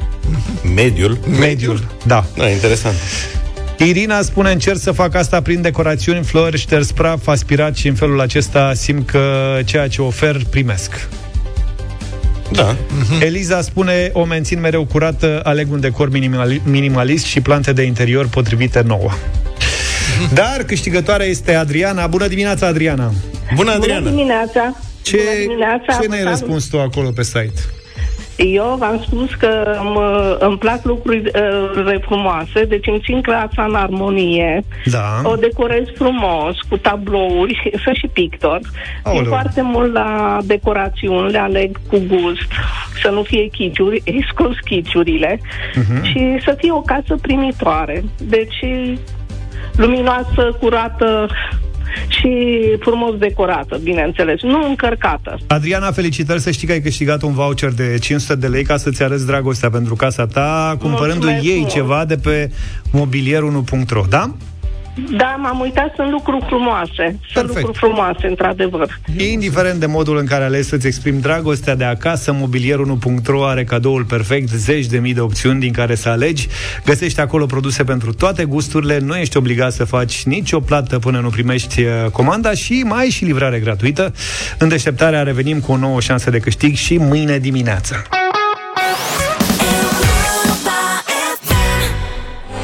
Mediul? Mediul, da. Da, interesant. Irina spune, încerc să fac asta prin decorațiuni, flori, șters praf, aspirat și în felul acesta simt că ceea ce ofer primesc. Da. Eliza spune, o mențin mereu curată, aleg un decor minimali- minimalist și plante de interior potrivite nouă. Dar câștigătoarea este Adriana. Bună dimineața, Adriana! Bună, Bună dimineața! Ce, Bună dimineața! ce ne-ai Vă răspuns tu acolo pe site? Eu v-am spus că mă, îmi plac lucrurile frumoase, deci îmi țin clasa în armonie, Da. o decorez frumos, cu tablouri, sunt și pictor. Aoleu. Țin foarte mult la decorațiuni, le aleg cu gust, să nu fie chiciuri, exclus chiciurile Mhm. și să fie o casă primitoare. Deci luminoasă, curată și frumos decorată, bineînțeles, nu încărcată. Adriana, felicitări să știi că ai câștigat un voucher de 500 de lei ca să-ți arăți dragostea pentru casa ta, cumpărându Mulțumesc ei mult. ceva de pe mobilier1.ro, da? Da, m-am uitat, sunt lucruri frumoase. Sunt Perfect. lucruri frumoase, într-adevăr. Indiferent de modul în care alegi să-ți exprimi dragostea de acasă, mobilier1.ro are cadoul perfect, zeci de mii de opțiuni din care să alegi. Găsești acolo produse pentru toate gusturile, nu ești obligat să faci nicio plată până nu primești uh, comanda și mai ai și livrare gratuită. În deșteptarea revenim cu o nouă șansă de câștig și mâine dimineață.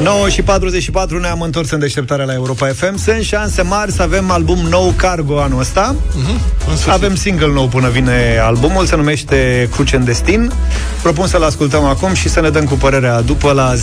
9 și 44 ne-am întors în deșteptarea la Europa FM. Sunt șanse mari să avem album nou Cargo anul ăsta. Avem single nou până vine albumul, se numește Cruce în Destin. Propun să-l ascultăm acum și să ne dăm cu părerea după la 0372069599.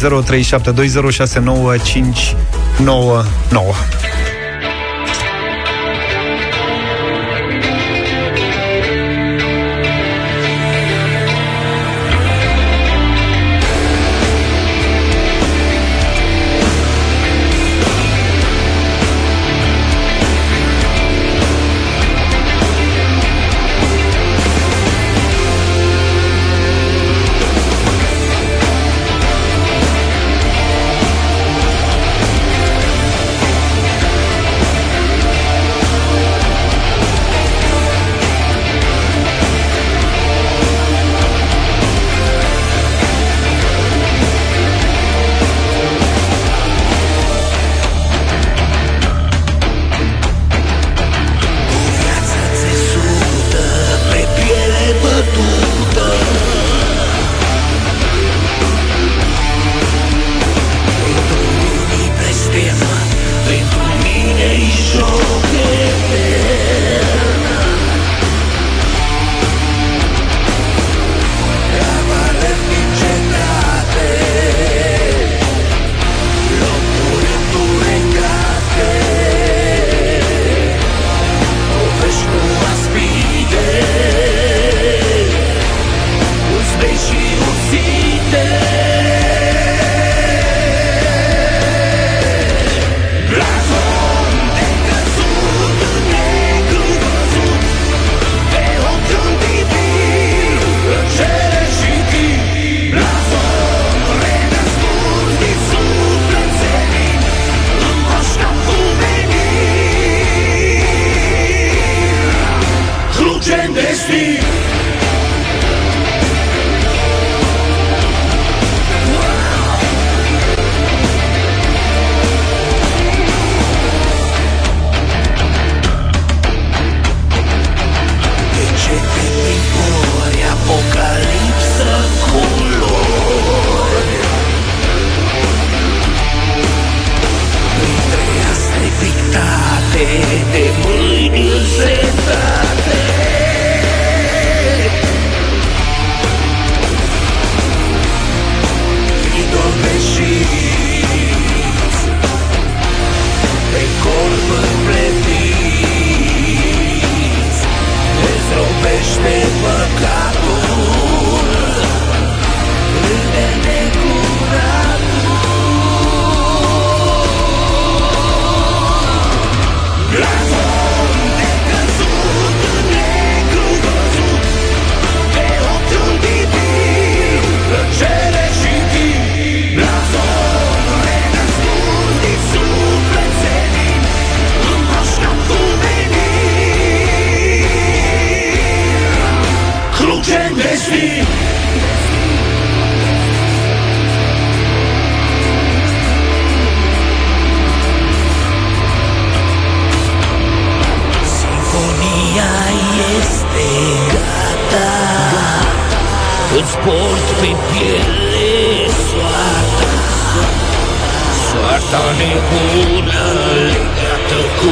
Cu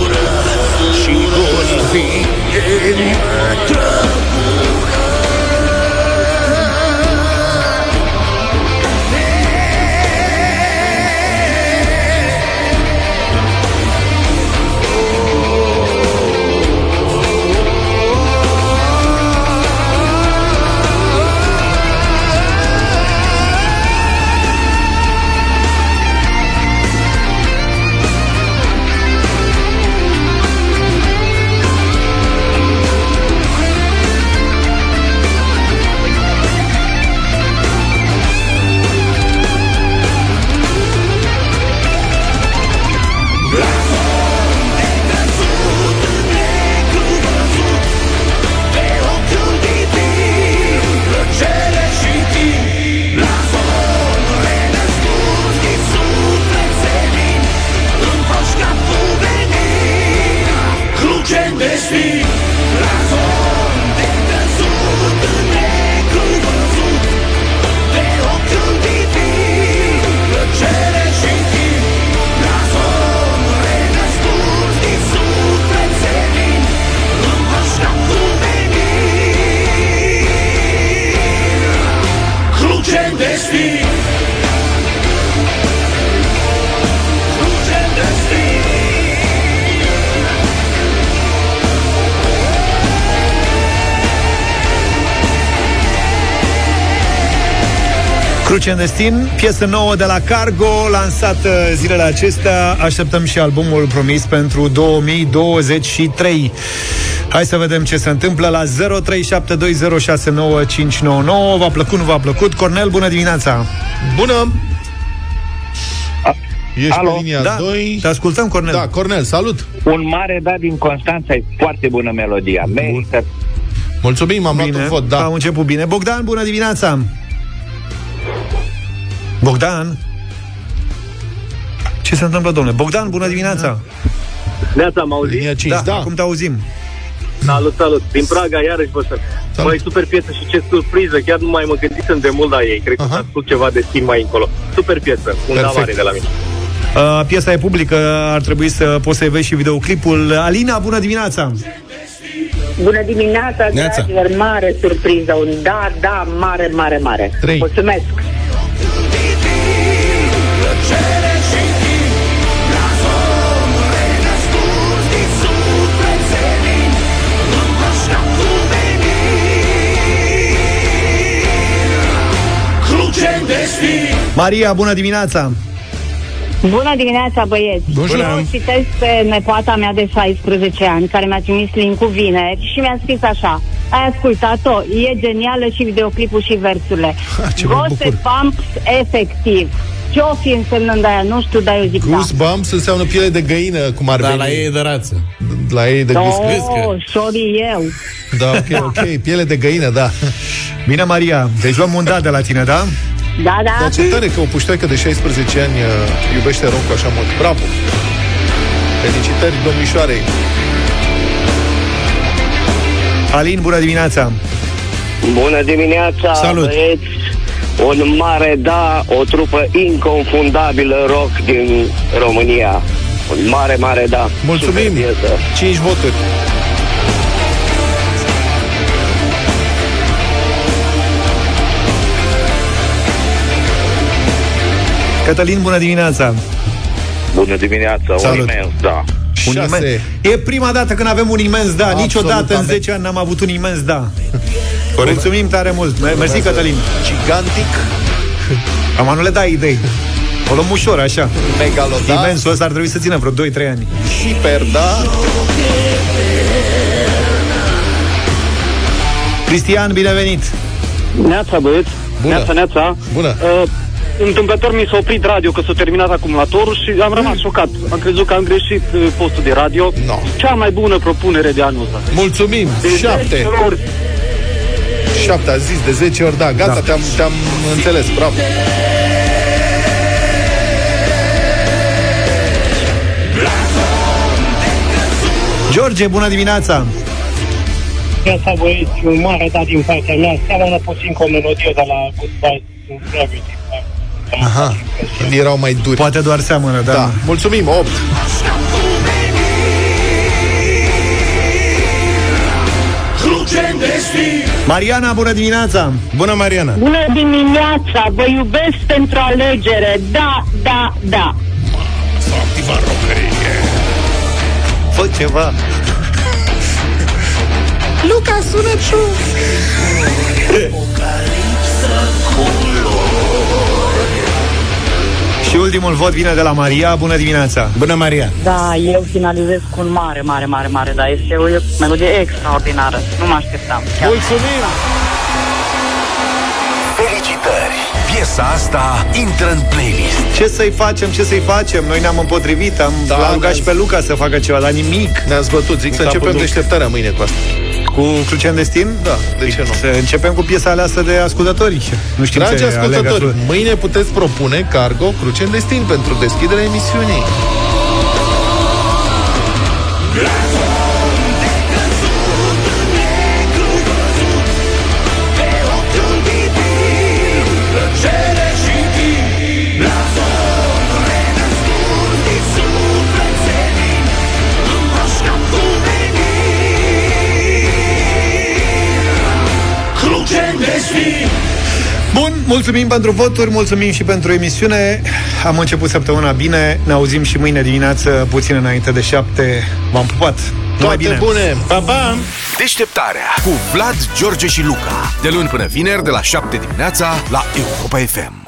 ură Și golfie mă Plăcere în Destin, piesă nouă de la Cargo, lansată zilele acestea. Așteptăm și albumul promis pentru 2023. Hai să vedem ce se întâmplă la 0372069599. V-a plăcut, nu v-a plăcut? Cornel, bună dimineața! Bună! Ești Alo? pe linia Da, 2. te ascultăm, Cornel. Da, Cornel, salut! Un mare da din Constanța e foarte bună melodia. Merită. Mulțumim, am luat un vot, da. Am început bine. Bogdan, bună dimineața! Bogdan? Ce se întâmplă, domnule? Bogdan, bună dimineața! Neața, mă auzi? Linia 5, Da, da. acum te auzim. Salut, salut. Din Praga, iarăși vă sunt. Băi, super piesă și ce surpriză. Chiar nu mai mă gândisem de mult la ei. Cred că s-a spus ceva de schimb mai încolo. Super piesă. Un da Perfect. mare de la mine. Uh, piesa e publică, ar trebui să poți să vezi și videoclipul. Alina, bună dimineața! Bună dimineața, Neața. dragilor, mare surpriză, un da, da, mare, mare, mare. Trei. Mulțumesc! Maria, bună dimineața! Bună dimineața, băieți! Bună. Eu citesc pe nepoata mea de 16 ani, care mi-a trimis link-ul vineri și mi-a scris așa. Ai ascultat-o? E genială și videoclipul și versurile. ce mă bucur. Goosebumps, efectiv. Ce-o fi însemnând aia? Nu știu, dar eu zic da. Goosebumps înseamnă piele de găină, cum ar Da, veni. la ei e de rață. La ei e de gâscă. Oh, sorry eu. Da, ok, ok. Piele de găină, da. Bine, Maria, deci luăm un da de la tine, da? Da, da. Dar ce tare că o puștoaică de 16 ani uh, iubește rock așa mult. Bravo! Felicitări domnișoarei! Alin, bună dimineața! Bună dimineața, Salut. băieți! Un mare da, o trupă inconfundabilă rock din România. Un mare, mare da. Mulțumim! Super piesă. 5 voturi. Cătălin, bună dimineața! Bună dimineața, Salut. un imens, da. Un Șase. imens. E prima dată când avem un imens da. Absolut, Niciodată în amen. 10 ani n-am avut un imens da. Mulțumim tare mult. Mersi, Cătălin. Gigantic. Am nu le dai idei. O luăm ușor, așa. Megaloda. Imensul ăsta ar trebui să țină vreo 2-3 ani. Hiperda. Cristian, binevenit! Neața, băieți. Bună. Neața, neața. Bună. Uh, întâmplător mi s-a oprit radio că s-a terminat acumulatorul și am rămas șocat. Am crezut că am greșit uh, postul de radio. No. Cea mai bună propunere de anul ăsta. Mulțumim! De 7. 10 ori 7 a zis de 10 ori, da, gata, Da. te-am, te-am înțeles, bravo. George, bună dimineața! Piața băieți, un mare dat din partea mea, seamănă puțin cu o melodie de la Goodbye to Gravity. Aha, erau mai duri. Poate doar seamănă, da. Da, mulțumim, 8. Mariana, bună dimineața! Bună, Mariana! Bună dimineața, vă iubesc pentru alegere, da, da, da. S-a activat rocărie. Fă ceva! Luca, sună tu! Și ultimul vot vine de la Maria. Bună dimineața! Bună, Maria! Da, eu finalizez cu un mare, mare, mare, mare, da, este o melodie extraordinară. Nu mă așteptam. Chiar. Mulțumim! Felicitări! Piesa asta intră în playlist. Ce să-i facem, ce să-i facem? Noi ne-am împotrivit, am Da, da, rugat ne-ați- și pe Luca să facă ceva, dar nimic. Ne-ați bătut, zic să Capul începem duc. deșteptarea mâine cu asta. Cu Crucian Destin? Da, de ce nu? Să începem cu piesa aleasă de ascultători. Nu știm Dragi ce ascultători, alegători. mâine puteți propune Cargo Cruce în Destin pentru deschiderea emisiunii. Bun, mulțumim pentru voturi, mulțumim și pentru emisiune. Am început săptămâna bine, ne auzim și mâine dimineață, puțin înainte de șapte. V-am pupat! Numai Toate bine! bune! Pa, pa! Deșteptarea cu Vlad, George și Luca. De luni până vineri, de la 7 dimineața, la Europa FM.